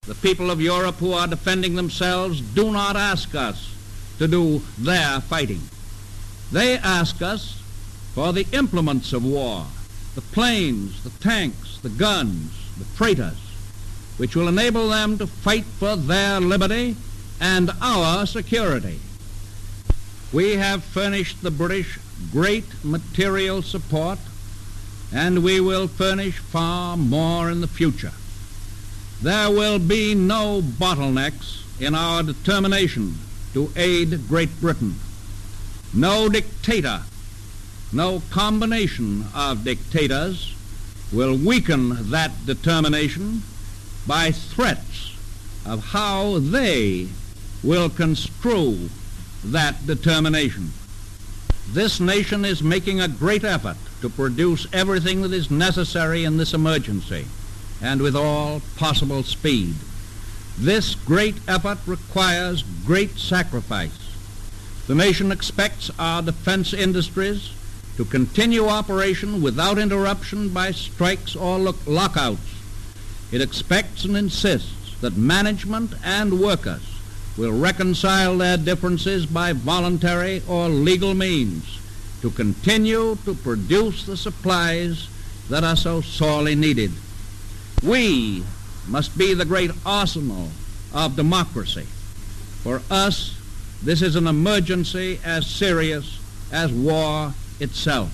The people of Europe who are defending themselves do not ask us to do their fighting. They ask us for the implements of war, the planes, the tanks, the guns, the freighters, which will enable them to fight for their liberty and our security. We have furnished the British great material support, and we will furnish far more in the future. There will be no bottlenecks in our determination to aid Great Britain. No dictator, no combination of dictators will weaken that determination by threats of how they will construe that determination. This nation is making a great effort to produce everything that is necessary in this emergency and with all possible speed. This great effort requires great sacrifice. The nation expects our defense industries to continue operation without interruption by strikes or lockouts. It expects and insists that management and workers will reconcile their differences by voluntary or legal means to continue to produce the supplies that are so sorely needed. We must be the great arsenal of democracy. For us, this is an emergency as serious as war itself.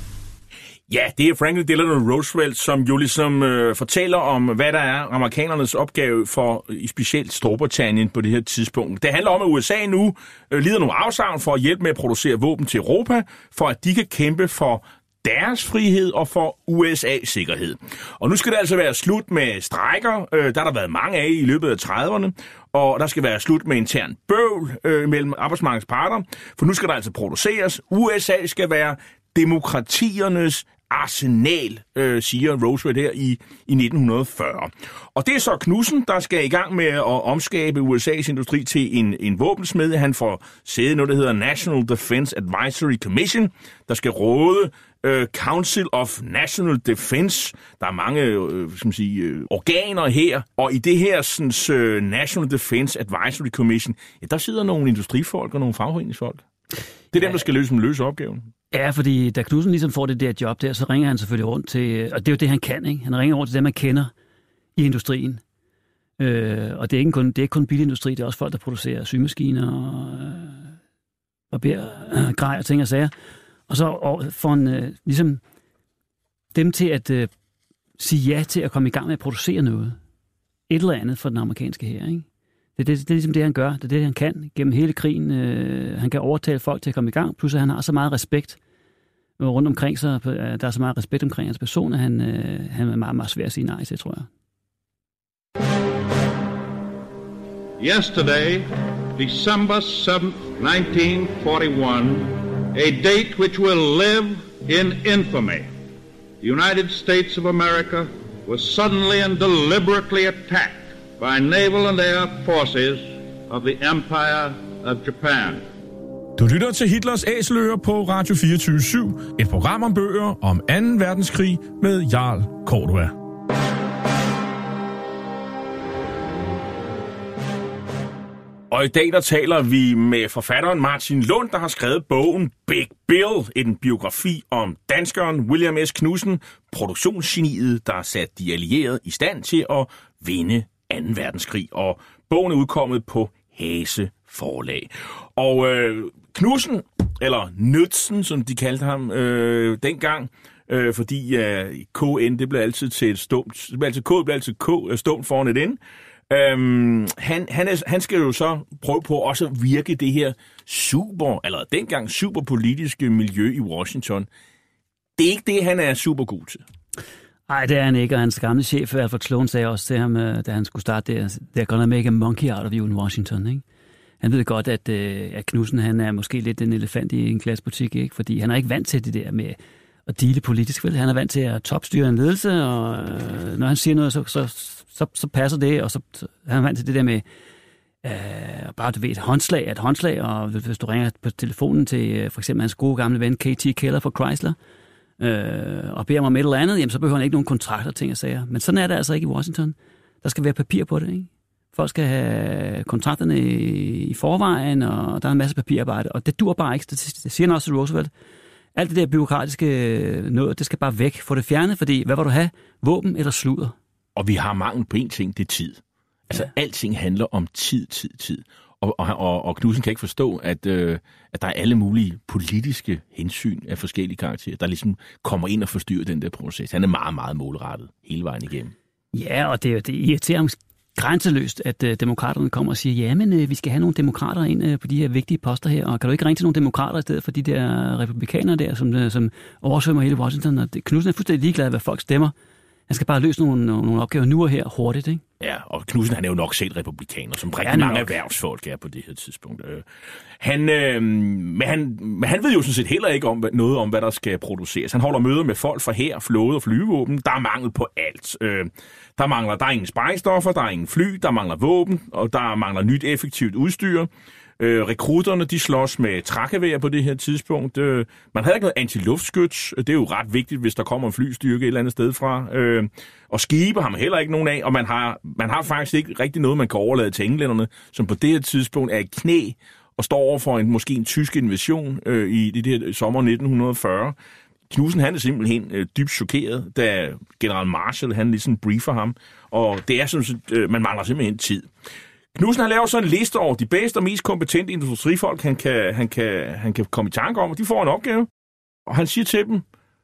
Ja, det er Franklin Delano Roosevelt, som jo ligesom øh, fortæller om, hvad der er amerikanernes opgave for i specielt Storbritannien på det her tidspunkt. Det handler om, at USA nu øh, lider nogle afsavn for at hjælpe med at producere våben til Europa, for at de kan kæmpe for deres frihed og for USA's sikkerhed. Og nu skal det altså være slut med strækker, øh, der har der været mange af i løbet af 30'erne, og der skal være slut med intern bøvl øh, mellem arbejdsmarkedets parter, for nu skal der altså produceres. USA skal være demokratiernes arsenal, øh, siger Roosevelt her i, i 1940. Og det er så Knudsen, der skal i gang med at omskabe USA's industri til en, en våbensmed. Han får sæde noget, der hedder National Defense Advisory Commission, der skal råde øh, Council of National Defense. Der er mange øh, skal man sige, øh, organer her, og i det her sådan, øh, National Defense Advisory Commission, ja, der sidder nogle industrifolk og nogle fagforeningsfolk. Det er ja. dem, der skal løse, løse opgaven. Ja, fordi da Knudsen ligesom får det der job der, så ringer han selvfølgelig rundt til, og det er jo det, han kan, ikke? Han ringer rundt til dem, man kender i industrien. Øh, og det er, ikke kun, det er ikke kun bilindustri, det er også folk, der producerer symaskiner og øh, grej og ting og sager. Og så får han øh, ligesom dem til at øh, sige ja til at komme i gang med at producere noget. Et eller andet for den amerikanske her, ikke? Det, det, det er ligesom det, han gør. Det er det, han kan gennem hele krigen. Øh, han kan overtale folk til at komme i gang. Plus, at han har så meget respekt øh, rundt omkring sig. Øh, der er så meget respekt omkring hans person, at han, øh, han er meget, meget svær at sige nej til, tror jeg. Yesterday, December 7th, 1941, a date which will live in infamy. The United States of America was suddenly and deliberately attacked by naval and air forces of the Empire of Japan. Du lytter til Hitlers Æseløer på Radio 24 et program om bøger om 2. verdenskrig med Jarl Cordua. Og i dag der taler vi med forfatteren Martin Lund, der har skrevet bogen Big Bill, en biografi om danskeren William S. Knudsen, produktionsgeniet, der har sat de allierede i stand til at vinde 2. verdenskrig, og bogen er udkommet på Hase forlag. Og øh, Knudsen, eller Nødsen, som de kaldte ham øh, dengang, øh, fordi øh, KN, det blev altid til et stumt, det blev altid K, det blev altid K, øh, stumt foran et N. Øhm, han, han, er, han skal jo så prøve på også at virke det her super, eller dengang superpolitiske miljø i Washington. Det er ikke det, han er super god til. Nej, det er han ikke, og hans gamle chef, Alfred Sloan, sagde også til ham, øh, da han skulle starte det, they're gonna make a monkey out of you in Washington, ikke? han ved godt, at, øh, at Knudsen han er måske lidt en elefant i en klassebutik, ikke? fordi han er ikke vant til det der med at dele politisk. Vel? Han er vant til at topstyre en ledelse, og øh, når han siger noget, så, så, så, så passer det, og så, så han er vant til det der med øh, bare, du ved, et håndslag er et håndslag, og hvis du ringer på telefonen til øh, for eksempel hans gode gamle ven KT Keller fra Chrysler, øh, og beder ham om et eller andet, jamen, så behøver han ikke nogen kontrakter, ting og sager. Men sådan er det altså ikke i Washington. Der skal være papir på det, ikke? Folk skal have kontrakterne i forvejen, og der er en masse papirarbejde, og det dur bare ikke. Det siger også Roosevelt. Alt det der byråkratiske noget, det skal bare væk. Få det fjernet, fordi hvad vil du have? Våben eller sludder? Og vi har mangel på én ting, det er tid. Altså, ja. alting handler om tid, tid, tid. Og, og, og, og Knudsen kan ikke forstå, at, øh, at der er alle mulige politiske hensyn af forskellige karakterer, der ligesom kommer ind og forstyrrer den der proces. Han er meget, meget målrettet hele vejen igennem. Ja, og det, det irriterer ham grænseløst, at øh, demokraterne kommer og siger, ja, men øh, vi skal have nogle demokrater ind øh, på de her vigtige poster her, og kan du ikke ringe til nogle demokrater i stedet for de der øh, republikanere der, som, øh, som oversvømmer hele Washington? Og det, Knudsen er fuldstændig ligeglad, hvad folk stemmer. Han skal bare løse nogle, nogle opgaver nu og her hurtigt, ikke? Ja, og Knudsen han er jo nok selv republikaner, som rigtig mange nok. erhvervsfolk er på det her tidspunkt. Øh, han, øh, men, han, men han ved jo sådan set heller ikke om, noget om, hvad der skal produceres. Han holder møder med folk fra her, flåde og flyvevåben. Der er mangel på alt. Øh, der mangler der er ingen sprængstoffer, der er ingen fly, der mangler våben, og der mangler nyt effektivt udstyr. Øh, rekrutterne, de slås med trækkevær på det her tidspunkt. Øh, man havde ikke noget antiluftskyts. Det er jo ret vigtigt, hvis der kommer en flystyrke et eller andet sted fra. Øh, og skibe har man heller ikke nogen af, og man har, man har faktisk ikke rigtig noget, man kan overlade til englænderne, som på det her tidspunkt er i knæ og står over for en, måske en tysk invasion øh, i det her sommer 1940. Knudsen han er simpelthen øh, dybt chokeret, da general Marshall han ligesom briefer ham, og det er sådan, øh, man mangler simpelthen tid. Knudsen har lavet sådan en liste over de bedste og mest kompetente industrifolk, han kan, han kan, han kan komme i tanke om, og de får en opgave. Og han siger til dem,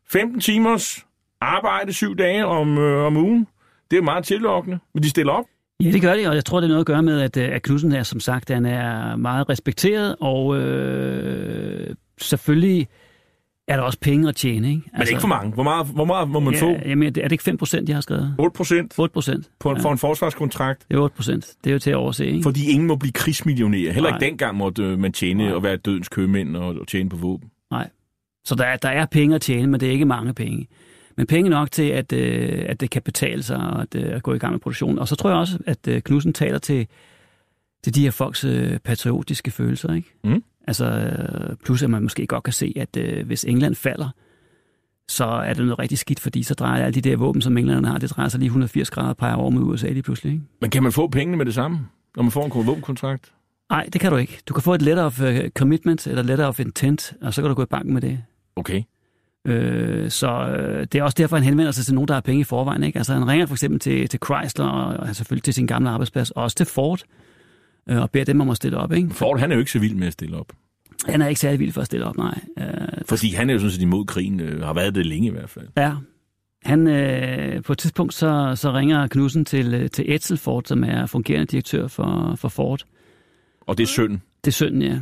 15 timers arbejde syv dage om, øh, om ugen. Det er meget tillokkende, men de stiller op. Ja, det gør de, og jeg tror, det er noget at gøre med, at, øh, at Knudsen er, som sagt, han er meget respekteret, og øh, selvfølgelig er der også penge at tjene. Ikke? Altså, Men ikke for mange. Hvor meget, hvor meget må man ja, få? Jamen, er det ikke 5 procent, de har skrevet? 8 procent? 8 procent. For, ja. for en forsvarskontrakt? Det er 8 procent. Det er jo til at overse, ikke? Fordi ingen må blive krigsmillionær. Heller Nej. ikke dengang måtte øh, man tjene Nej. og være dødens købmænd og tjene på våben. Nej. Så der er, der er penge at tjene, men det er ikke mange penge. Men penge nok til, at, øh, at det kan betale sig at, øh, at gå i gang med produktionen. Og så tror jeg også, at øh, Knudsen taler til, til de her folks øh, patriotiske følelser. Ikke? Mm. Altså, øh, plus at man måske godt kan se, at øh, hvis England falder, så er det noget rigtig skidt, fordi så drejer alle de der våben, som englænderne har, det drejer sig lige 180 grader per år med USA lige pludselig. Ikke? Men kan man få pengene med det samme, når man får en våbenkontrakt? Nej, det kan du ikke. Du kan få et letter of uh, commitment, eller letter of intent, og så kan du gå i banken med det. Okay. Øh, så øh, det er også derfor, han henvender sig til nogen, der har penge i forvejen. Ikke? Altså, han ringer for eksempel til, til Chrysler, og, og selvfølgelig til sin gamle arbejdsplads, og også til Ford, øh, og beder dem om at stille op. Ikke? Ford, han er jo ikke så vild med at stille op. Han er ikke særlig vild for at stille op, nej. Øh, Fordi han er jo sådan set imod krigen, øh, har været det længe i hvert fald. Ja. Han, øh, på et tidspunkt så, så ringer Knudsen til, øh, til Edsel Ford, som er fungerende direktør for, for Ford. Og det er sønnen? Det er sønnen, ja.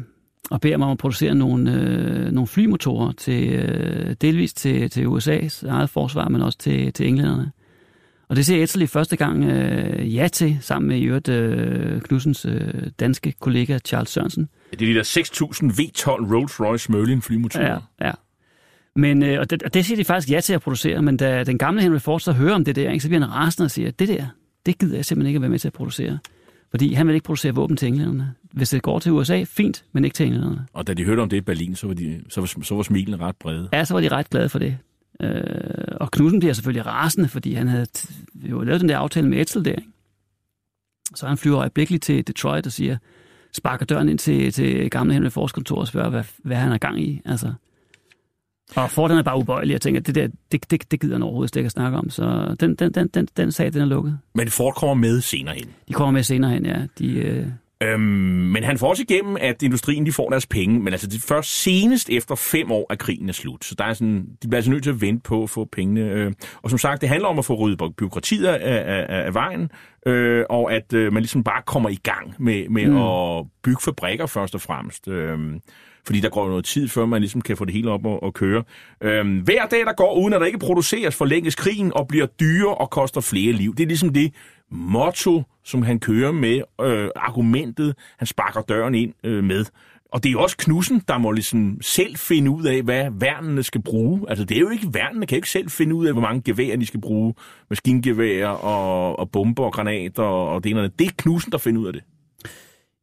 Og beder mig om at producere nogle, øh, nogle flymotorer, til, øh, delvis til, til USA's eget forsvar, men også til, til englænderne. Og det siger Edsel i første gang øh, ja til, sammen med i øvrigt øh, Knudsens øh, danske kollega Charles Sørensen. Det er de der 6.000 V12 Rolls-Royce Merlin flymotorer. Ja, ja. Men, øh, og, det, og det siger de faktisk ja til at producere, men da den gamle Henry Ford så hører om det der, ikke, så bliver han rasende og siger, det der, det gider jeg simpelthen ikke at være med til at producere. Fordi han vil ikke producere våben til englænderne. Hvis det går til USA, fint, men ikke til englænderne. Og da de hørte om det i Berlin, så var, de, så var, så var smilene ret brede. Ja, så var de ret glade for det. Øh, og Knudsen bliver selvfølgelig rasende, fordi han havde jo lavet den der aftale med Edsel der. Ikke? Så han flyver øjeblikkeligt til Detroit og siger, sparker døren ind til, til gamle Henry Fords kontor og spørger, hvad, hvad han er gang i. Altså. Og Ford er bare ubøjelig og tænker, det der, det, det, det gider han overhovedet ikke at snakke om. Så den, den, den, den, den sag, den er lukket. Men Ford kommer med senere hen. De kommer med senere hen, ja. De, øh... øhm, men han får også igennem, at industrien de får deres penge, men altså det først senest efter fem år, at krigen er slut. Så der er sådan, de bliver altså nødt til at vente på at få pengene. Øh. Og som sagt, det handler om at få ryddet byråkratiet af, af, af vejen, øh, og at øh, man ligesom bare kommer i gang med, med mm. at bygge fabrikker først og fremmest. Øh, fordi der går noget tid, før man ligesom kan få det hele op og, og køre. Øhm, hver dag, der går, uden at der ikke produceres, forlænges krigen og bliver dyre og koster flere liv. Det er ligesom det motto, som han kører med, øh, argumentet, han sparker døren ind øh, med. Og det er jo også Knudsen, der må ligesom selv finde ud af, hvad værnene skal bruge. Altså det er jo ikke værnene, kan ikke selv finde ud af, hvor mange geværer de skal bruge. Maskingeværer og, og bomber og granater og det ene og det. Det er Knudsen, der finder ud af det.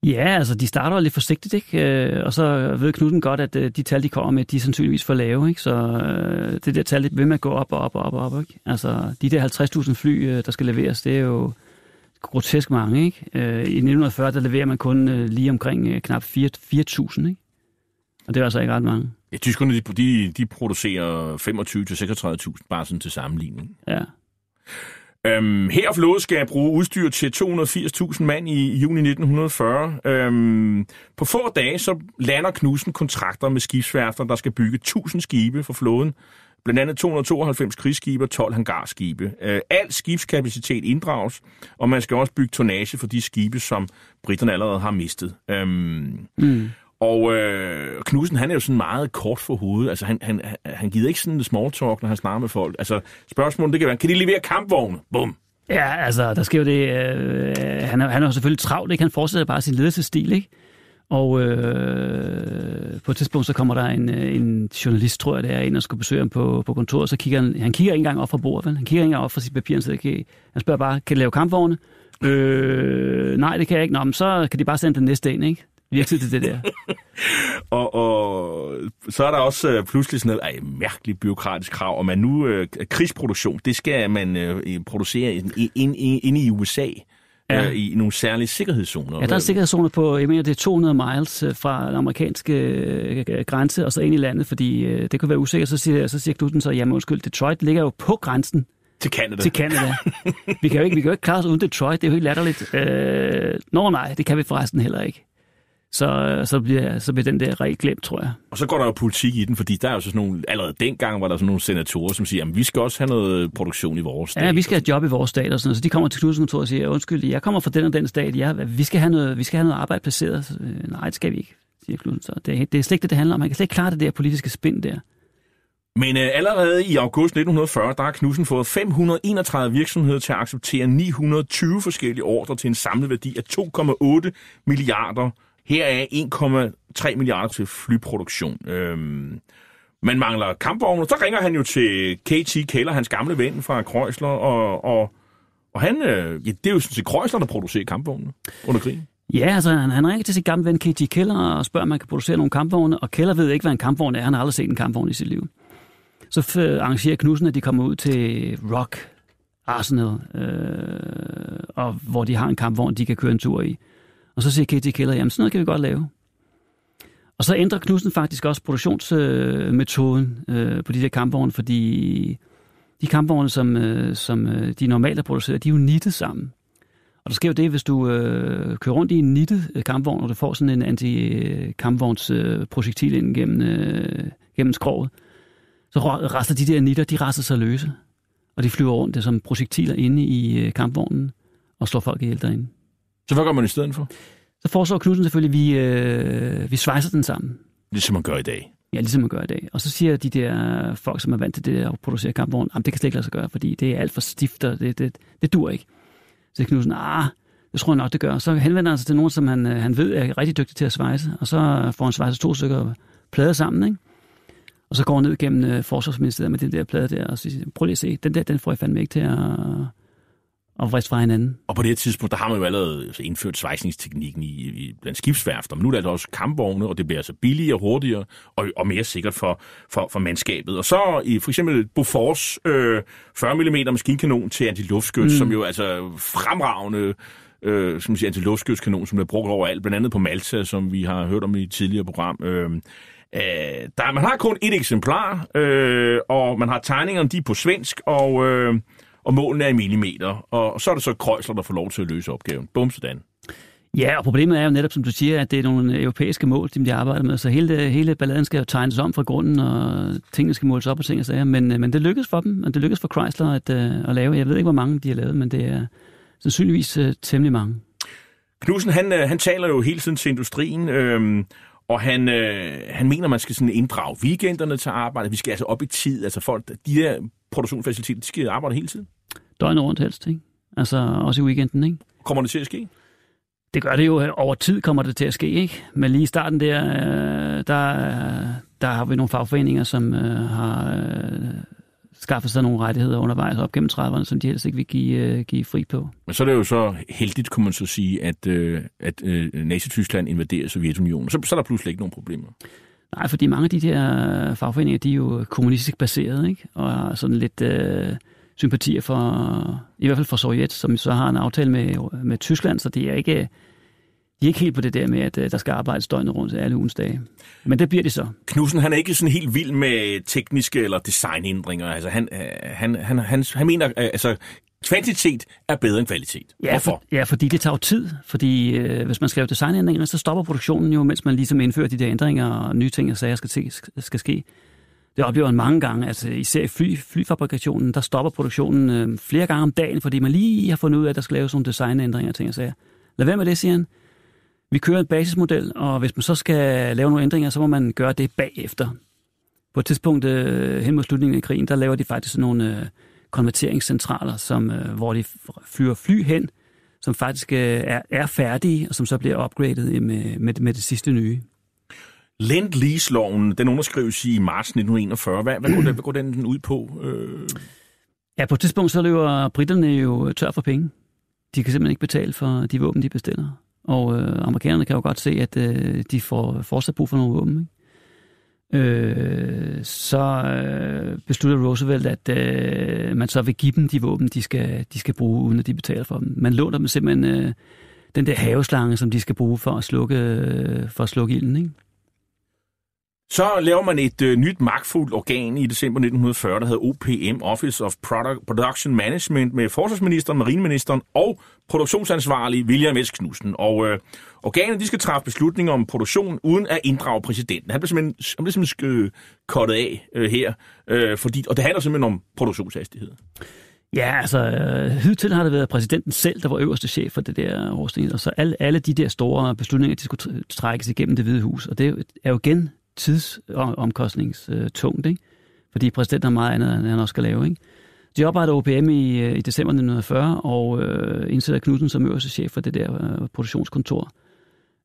Ja, altså de starter lidt forsigtigt, ikke? Øh, og så ved Knudsen godt, at øh, de tal, de kommer med, de er sandsynligvis for lave, ikke? Så øh, det der tal, det vil at gå op og op og op og op, ikke? Altså de der 50.000 fly, der skal leveres, det er jo grotesk mange, ikke? I 1940, der leverer man kun lige omkring knap 4.000, ikke? Og det er altså ikke ret mange. Ja, tyskerne, de, de, de producerer 25-36.000, bare sådan til sammenligning. Ja. Øhm, her flåde skal bruge udstyr til 280.000 mand i, i juni 1940. Øhm, på få dage så lander Knudsen kontrakter med skibsværfter, der skal bygge 1000 skibe for flåden. Blandt andet 292 krigsskibe og 12 hangarskibe. Øh, al skibskapacitet inddrages, og man skal også bygge tonnage for de skibe, som britterne allerede har mistet. Øhm, mm. Og øh, Knudsen, han er jo sådan meget kort for hovedet. Altså, han, han, han gider ikke sådan small talk, når han snakker med folk. Altså, spørgsmålet, det kan være, kan de levere kampvogne? Bum. Ja, altså, der sker jo det... Øh, han, er, han er jo selvfølgelig travlt, ikke? Han fortsætter bare sin ledelsesstil, ikke? Og øh, på et tidspunkt, så kommer der en, øh, en journalist, tror jeg, der er ind og skal besøge ham på, på kontoret, så kigger han, han kigger ikke engang op fra bordet, vel? Han kigger ikke engang op fra sit papir, så okay. han spørger bare, kan de lave kampvogne? Øh, nej, det kan jeg ikke. Nå, men så kan de bare sende den næste ind, ikke? Virkelig til det der. <laughs> og, og så er der også øh, pludselig sådan noget ej, mærkeligt byråkratisk krav, om man nu øh, krigsproduktion, det skal man øh, producere inde in, in, in i USA. Ja. Øh, i nogle særlige sikkerhedszoner. Ja, der er sikkerhedszoner på, jeg mener, det er 200 miles øh, fra den amerikanske øh, grænse og så ind i landet, fordi øh, det kunne være usikkert. Så siger, så siger Knudsen så, jamen undskyld, Detroit ligger jo på grænsen til Canada. Til Canada. vi kan jo ikke, vi kan jo ikke klare os uden Detroit, det er jo helt latterligt. Øh, nå nej, det kan vi forresten heller ikke så, så, bliver, så bliver den der regel glemt, tror jeg. Og så går der jo politik i den, fordi der er jo sådan nogle, allerede dengang var der sådan nogle senatorer, som siger, at vi skal også have noget produktion i vores stat. Ja, vi skal have job i vores stat og sådan noget. Så de kommer til Knudsenkontoret og siger, undskyld, jeg kommer fra den og den stat, ja, vi skal have noget, vi skal have noget arbejde placeret. Så, øh, nej, det skal vi ikke, siger Knudsen. Så det, det er slet ikke det, det handler om. Man kan slet ikke klare det der politiske spind der. Men øh, allerede i august 1940, der har Knudsen fået 531 virksomheder til at acceptere 920 forskellige ordre til en samlet værdi af 2,8 milliarder her er 1,3 milliarder til flyproduktion. Øhm, man mangler kampvogne. Så ringer han jo til KT Keller, hans gamle ven fra Kreuzler, og, og, og han, øh, ja, det er jo sådan set Kreuzler, der producerer kampvogne under krigen. Ja, altså han, han ringer til sin gamle ven KT Keller og spørger, om man kan producere nogle kampvogne, og Keller ved ikke, hvad en kampvogn er. Han har aldrig set en kampvogn i sit liv. Så øh, arrangerer Knudsen, at de kommer ud til Rock Arsenal, øh, og hvor de har en kampvogn, de kan køre en tur i. Og så siger Katie Keller, jamen sådan noget kan vi godt lave. Og så ændrer Knudsen faktisk også produktionsmetoden øh, på de der kampvogne, fordi de kampvogne, som, øh, som øh, de normalt er produceret, de er jo nittet sammen. Og der sker jo det, hvis du øh, kører rundt i en nittet øh, kampvogn, og du får sådan en anti-kampvogns øh, projektil ind gennem, øh, gennem skroget, så rester de der nitter, de rester sig løse. Og de flyver rundt det som projektiler inde i øh, kampvognen og slår folk ihjel derinde. Så hvad gør man i stedet for? Så foreslår Knudsen selvfølgelig, at vi, øh, vi svejser den sammen. Ligesom man gør i dag. Ja, ligesom man gør i dag. Og så siger de der folk, som er vant til det at producere kampvogn, at det kan slet ikke lade sig gøre, fordi det er alt for stift, og det, det, det dur ikke. Så Knudsen, ah, det tror jeg nok, det gør. Så henvender han sig til nogen, som han, øh, han ved er rigtig dygtig til at svejse, og så får han svejset to stykker plader sammen, ikke? Og så går han ned gennem øh, forsvarsministeriet med den der plade der, og siger, prøv lige at se, den der, den får jeg fandme ikke til at, og vrist fra hinanden. Og på det tidspunkt, der har man jo allerede altså, indført svejsningsteknikken i, i blandt skibsværfter. Men nu er der også kampvogne, og det bliver altså billigere, hurtigere og, og mere sikkert for, for, for mandskabet. Og så i for eksempel Bofors øh, 40 mm maskinkanon til antiluftskyts, mm. som jo altså fremragende øh, som siger, antiluftskytskanon, som bliver brugt overalt, blandt andet på Malta, som vi har hørt om i et tidligere program. Øh, Øh, der, man har kun et eksemplar, øh, og man har tegningerne, de er på svensk, og, øh, og målene er i millimeter. Og så er det så Kreuzler, der får lov til at løse opgaven. Bum, sådan. Ja, og problemet er jo netop, som du siger, at det er nogle europæiske mål, som de arbejder med, så hele, hele balladen skal jo tegnes om fra grunden, og tingene skal måles op og ting og sager, men, men det lykkedes for dem, og det lykkedes for Chrysler at, øh, at lave. Jeg ved ikke, hvor mange de har lavet, men det er sandsynligvis uh, temmelig mange. Knudsen, han, han taler jo hele tiden til industrien, øhm, Og han, øh, han mener, man skal sådan inddrage weekenderne til arbejde. Vi skal altså op i tid. Altså folk, de der produktionsfaciliteter, de skal arbejde hele tiden. Døgnet rundt helst, ikke? Altså også i weekenden, ikke? Kommer det til at ske? Det gør det jo. Over tid kommer det til at ske, ikke? Men lige i starten der, øh, der, der har vi nogle fagforeninger, som øh, har øh, skaffet sig nogle rettigheder undervejs op gennem 30'erne, som de helst ikke vil give, øh, give fri på. Men så er det jo så heldigt, kunne man så sige, at, øh, at øh, Nazi-Tyskland invaderer Sovjetunionen. Så, så er der pludselig ikke nogen problemer. Nej, fordi mange af de der fagforeninger, de er jo kommunistisk baseret, ikke? Og har sådan lidt øh, sympatier for, i hvert fald for Sovjet, som så har en aftale med, med Tyskland, så det er ikke, de er ikke helt på det der med, at øh, der skal arbejdes døgnet rundt alle ugens dage. Men det bliver det så. Knudsen, han er ikke sådan helt vild med tekniske eller designændringer. Altså, han, øh, han, han, han, han mener, øh, altså, kvantitet er bedre end kvalitet. Ja, Hvorfor? for, ja fordi det tager jo tid. Fordi øh, hvis man skal lave designændringer, så stopper produktionen jo, mens man ligesom indfører de der ændringer og nye ting og sager skal, til, skal ske. Det oplever man mange gange, altså især i fly, flyfabrikationen, der stopper produktionen øh, flere gange om dagen, fordi man lige har fundet ud af, at der skal laves nogle designændringer og ting og sager. Lad være med det, siger han. Vi kører en basismodel, og hvis man så skal lave nogle ændringer, så må man gøre det bagefter. På et tidspunkt øh, hen mod slutningen af krigen, der laver de faktisk nogle øh, konverteringscentraler, som, øh, hvor de flyver fly hen, som faktisk øh, er, er færdige, og som så bliver upgradet med, med, med det sidste nye. Lend Lease-loven, den underskrives i marts 1941. Hvad, hvad, går, den, hvad går den ud på? Øh... Ja, på et tidspunkt så løber britterne jo tør for penge. De kan simpelthen ikke betale for de våben, de bestiller. Og øh, amerikanerne kan jo godt se, at øh, de får fortsat brug for nogle våben. Ikke? Øh, så øh, beslutter Roosevelt, at øh, man så vil give dem de våben, de skal, de skal bruge, uden at de betaler for dem. Man låner dem simpelthen øh, den der haveslange, som de skal bruge for at slukke, øh, for at slukke ilden. Ikke? Så laver man et øh, nyt magtfuldt organ i december 1940, der hedder OPM, Office of Product, Production Management, med forsvarsministeren, marineministeren og produktionsansvarlig William S. Knudsen. Og øh, organet de skal træffe beslutninger om produktion uden at inddrage præsidenten. Han bliver simpelthen, han bliver simpelthen øh, kottet af øh, her, øh, fordi, og det handler simpelthen om produktionshastighed. Ja, altså, øh, hidtil har det været præsidenten selv, der var øverste chef for det der årsning, og så alle, alle de der store beslutninger, de skulle trækkes igennem det hvide hus, og det er jo igen tidsomkostningstungt, ikke? fordi præsidenten har meget andet, end han også skal lave. Ikke? De oprettede OPM i, øh, i december 1940 og øh, indsætter Knudsen som øverste chef for det der øh, produktionskontor.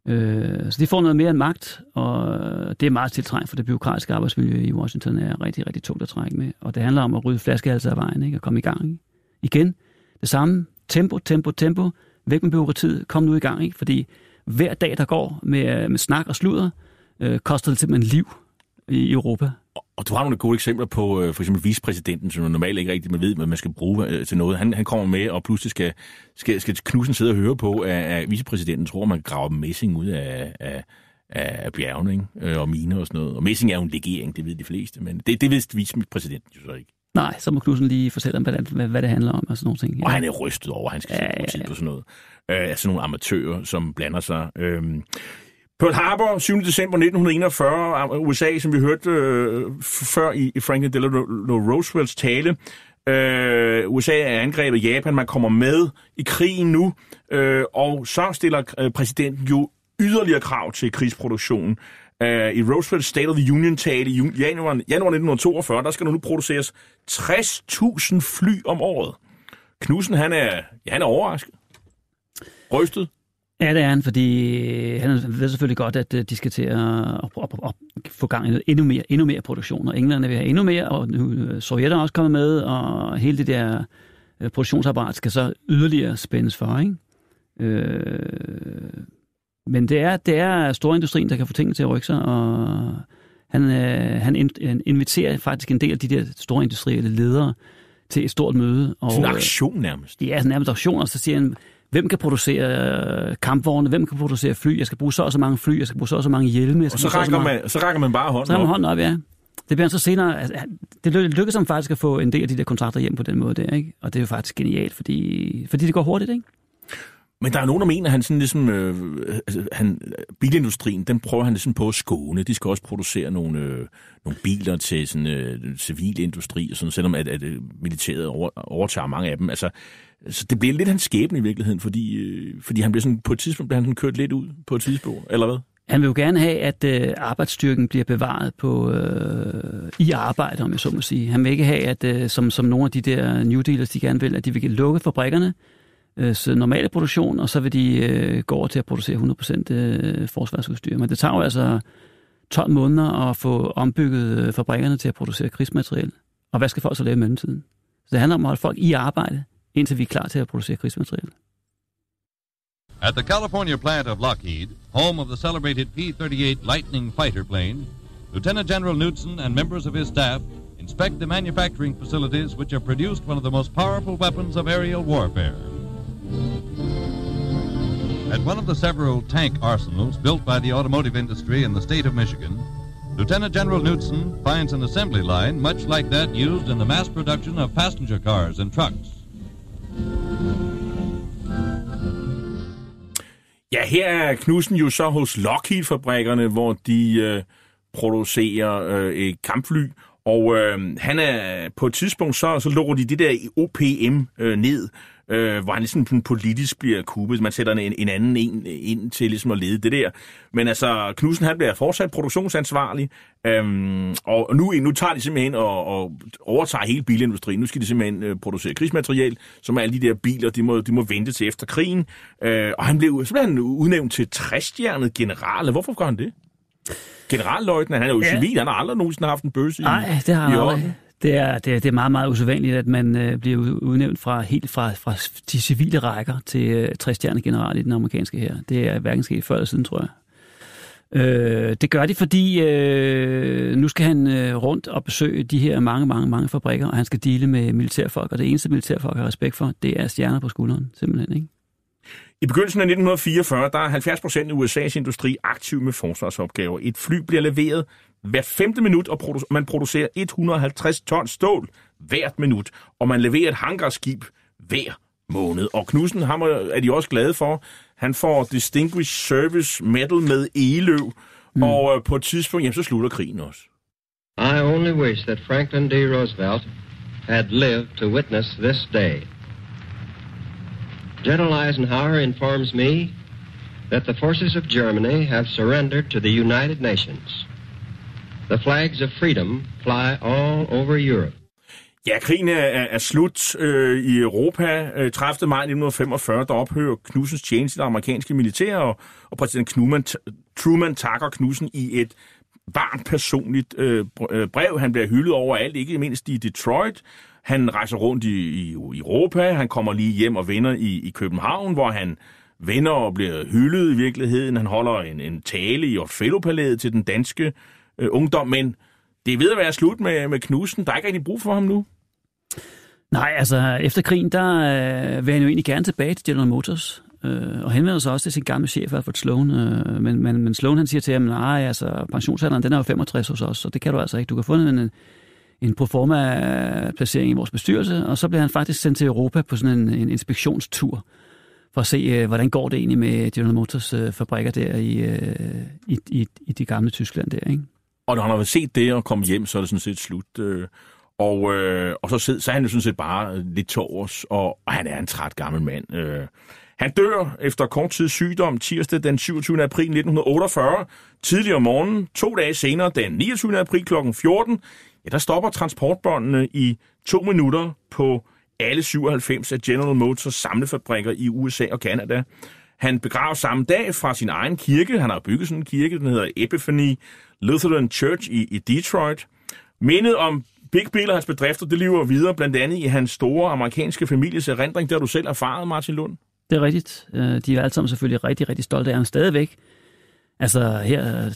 Øh, så de får noget mere end magt, og øh, det er meget tiltrængt, for det byråkratiske arbejdsmiljø i Washington er rigtig, rigtig tungt at trække med. Og det handler om at rydde flaskehalser af vejen ikke? og komme i gang. Ikke? Igen, det samme. Tempo, tempo, tempo. Væk med byråkratiet. Kom nu i gang. Ikke? Fordi hver dag, der går med, øh, med snak og sludder, øh, koster det simpelthen liv i Europa. Og du har nogle gode eksempler på øh, for eksempel vicepræsidenten, som normalt ikke rigtig man ved, hvad man skal bruge øh, til noget. Han, han kommer med, og pludselig skal, skal, skal Knudsen sidde og høre på, at, at vicepræsidenten tror, man graver messing ud af, af, af bjergene ikke? Øh, og miner og sådan noget. Og messing er jo en legering, det ved de fleste, men det, det ved vicepræsidenten jo så ikke. Nej, så må Knudsen lige fortælle om, hvad, hvad, hvad det handler om og sådan nogle ting. Ja. Og han er rystet over, at han skal ja, ja, ja. på sådan noget. Øh, altså nogle amatører, som blander sig. Øh, Pearl Harbor, 7. december 1941, øh, USA, som vi hørte øh, før i, i Franklin Delano Roosevelts tale. Øh, USA er angrebet Japan, man kommer med i krigen nu, øh, og så stiller øh, præsidenten jo yderligere krav til krigsproduktionen. Øh, I Roosevelt's State of the Union-tale i januar, januar 1942, der skal der nu produceres 60.000 fly om året. Knudsen, han er, ja, han er overrasket. Rystet. Ja, det er han, fordi øh, han ved selvfølgelig godt, at øh, de skal til at, at, at, at få gang i endnu mere, endnu mere produktion. Og England vil have endnu mere, og nu øh, Sovjet er også kommet med, og hele det der produktionsapparat skal så yderligere spændes for. Ikke? Øh, men det er, det er storindustrien, der kan få tingene til at rykke sig, og han, øh, han inviterer faktisk en del af de der store industrielle ledere til et stort møde. Og, sådan en aktion nærmest. Ja, sådan nærmest aktion, og så siger han, hvem kan producere kampvogne, hvem kan producere fly, jeg skal bruge så og så mange fly, jeg skal bruge så og så mange hjelme. Jeg og så rækker, så, man, så rækker man bare hånden så op. Så hånden op, ja. Det bliver så senere, altså, det lykkedes ham faktisk at få en del af de der kontrakter hjem på den måde der, ikke? Og det er jo faktisk genialt, fordi, fordi det går hurtigt, ikke? Men der er nogen, der mener, at han sådan ligesom, øh, altså, han, bilindustrien, den prøver han ligesom på at skåne. De skal også producere nogle, øh, nogle biler til sådan øh, civil industri, og sådan, selvom at, at øh, militæret over, overtager mange af dem. Altså, så det bliver lidt hans skæbne i virkeligheden, fordi, øh, fordi han bliver sådan, på et tidspunkt bliver han sådan kørt lidt ud på et tidspunkt, eller hvad? Han vil jo gerne have, at øh, arbejdsstyrken bliver bevaret på, øh, i arbejde, om jeg så må sige. Han vil ikke have, at øh, som, som nogle af de der New Dealers, de gerne vil, at de vil lukke fabrikkerne, øh, så normale produktion, og så vil de øh, gå over til at producere 100% øh, forsvarsudstyr. Men det tager jo altså 12 måneder at få ombygget øh, fabrikkerne til at producere krigsmateriel. Og hvad skal folk så lave i mellemtiden? Så det handler om at holde folk i arbejde, indtil vi er klar til at producere krigsmateriel. At the California plant of Lockheed, home of the celebrated P-38 Lightning fighter plane, Lieutenant General Knudsen and members of his staff inspect the manufacturing facilities which have produced one of the most powerful weapons of aerial warfare. At one of the several tank arsenals built by the automotive industry in the state of Michigan, Lieutenant General Knudsen finds an assembly line much like that used in the mass production of passenger cars and trucks. Ja, her er Knudsen jo så hos Lockheed-fabrikkerne, hvor de øh, producerer øh, et kampfly, og øh, han er på et tidspunkt, så, så lukker de det der OPM øh, ned, øh, hvor han ligesom politisk bliver kuppet. Man sætter en, en anden en ind til ligesom at lede det der. Men altså, Knudsen han bliver fortsat produktionsansvarlig, øhm, og nu, nu tager de simpelthen og, og overtager hele bilindustrien. Nu skal de simpelthen øh, producere krigsmateriel, som alle de der biler, de må, de må vente til efter krigen. Øh, og han blev simpelthen udnævnt til 60-stjernet general. Hvorfor gør han det? Generalløjtnant, han er jo ja. civil, han har aldrig nogensinde haft en bøsse Nej, det har han aldrig. Det er, det, er, det er meget, meget usædvanligt, at man øh, bliver udnævnt fra helt fra, fra de civile rækker til øh, 60 general i den amerikanske her. Det er hverken sket før eller siden, tror jeg. Øh, det gør de, fordi øh, nu skal han øh, rundt og besøge de her mange, mange, mange fabrikker, og han skal dele med militærfolk, og det eneste militærfolk har respekt for, det er stjerner på skulderen, simpelthen. Ikke? I begyndelsen af 1944, der er 70 procent af USA's industri aktiv med forsvarsopgaver. Et fly bliver leveret hver femte minut, og produ- man producerer 150 ton stål hvert minut, og man leverer et hangarskib hver måned. Og Knudsen ham er de også glade for. Han får Distinguished Service Medal med Eløv, mm. og øh, på et tidspunkt, jamen, så slutter krigen også. I only wish that Franklin D. Roosevelt had lived to witness this day. General Eisenhower informs me that the forces of Germany have surrendered to the United Nations. The flags of freedom fly all over Europe. Ja, krigen er, er, slut øh, i Europa. Øh, 30. maj 1945, der ophører Knudsens tjeneste i det amerikanske militær, og, og præsident Truman, Truman takker Knudsen i et varmt personligt øh, øh, brev. Han bliver hyldet overalt, ikke mindst i Detroit. Han rejser rundt i, i, i Europa. Han kommer lige hjem og vender i, i København, hvor han vender og bliver hyldet i virkeligheden. Han holder en, en tale i Otfellopalæet til den danske øh, Øh, ungdom, men det er ved at være slut med, med Knudsen. Der er ikke rigtig brug for ham nu. Nej, altså efter krigen, der øh, vil han jo egentlig gerne tilbage til General Motors. Øh, og henvender sig altså også til sin gamle chef, Alfred Sloan. Øh, men, men, men Sloan han siger til ham, nej, altså pensionsalderen, den er jo 65 hos os, så det kan du altså ikke. Du kan få en, en proforma-placering i vores bestyrelse, og så bliver han faktisk sendt til Europa på sådan en, en inspektionstur for at se, øh, hvordan går det egentlig med General Motors øh, fabrikker der i, øh, i, i, i det gamle Tyskland der, ikke? Og når han har set det og kommet hjem, så er det sådan set slut. Øh, og, øh, og så, så er han jo sådan set bare lidt tårs, og, og han er en træt gammel mand. Øh. Han dør efter kort tid sygdom tirsdag den 27. april 1948. Tidligere om morgenen, to dage senere, den 29. april kl. 14, ja, der stopper transportbåndene i to minutter på alle 97 af General Motors samlefabrikker i USA og Canada. Han begraves samme dag fra sin egen kirke. Han har bygget sådan en kirke, den hedder Epiphany Lutheran Church i, i Detroit. Mindet om Big Bill og hans bedrifter, det lever videre blandt andet i hans store amerikanske families erindring. Det har du selv erfaret, Martin Lund. Det er rigtigt. Øh, de er alle sammen selvfølgelig rigtig, rigtig stolte af ham stadigvæk. Altså her, øh,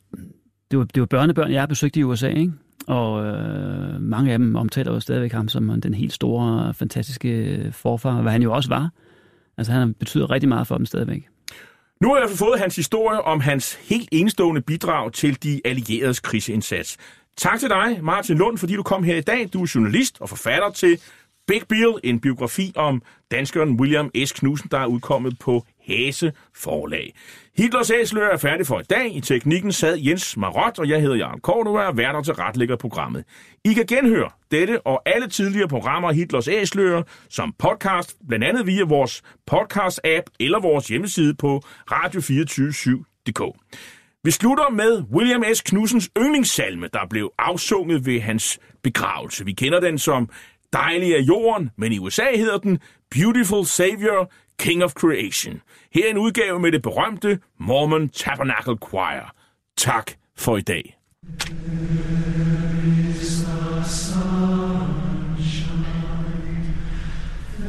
det var, det var børnebørn, jeg besøgte i USA, ikke? Og øh, mange af dem omtaler jo stadigvæk ham som den helt store, fantastiske forfar, hvad han jo også var. Altså han betyder rigtig meget for dem stadigvæk. Nu har jeg altså fået hans historie om hans helt enestående bidrag til de allieredes krigsindsats. Tak til dig, Martin Lund, fordi du kom her i dag. Du er journalist og forfatter til Big Bill, en biografi om danskeren William S. Knudsen, der er udkommet på Hæse Forlag. Hitlers Æsler er færdig for i dag. I teknikken sad Jens Marot, og jeg hedder Jarl Kort, og værter til retlægger programmet. I kan genhøre dette og alle tidligere programmer af Hitlers Æsler som podcast, blandt andet via vores podcast-app eller vores hjemmeside på radio247.dk. Vi slutter med William S. Knudsens yndlingssalme, der blev afsunget ved hans begravelse. Vi kender den som Dejlig er jorden, men i USA hedder den Beautiful Savior, King of Creation. Her er en udgave med det berømte Mormon Tabernacle Choir. Tak for i dag. Podcasten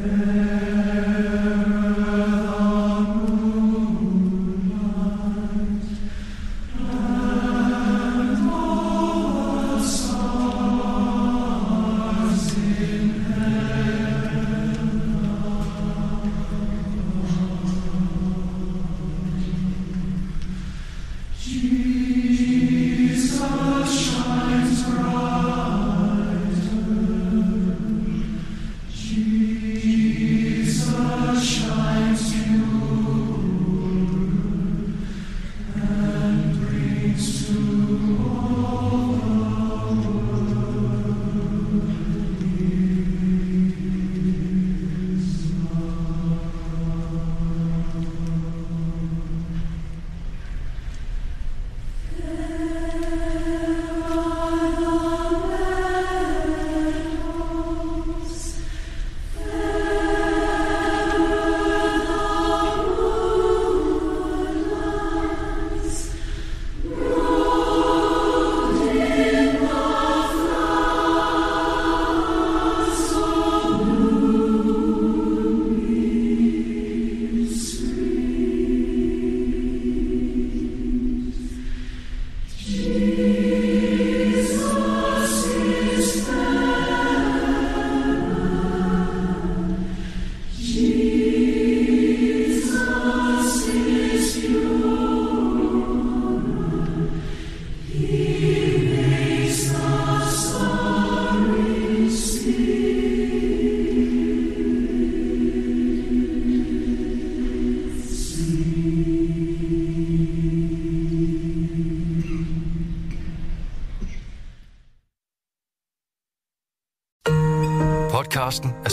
er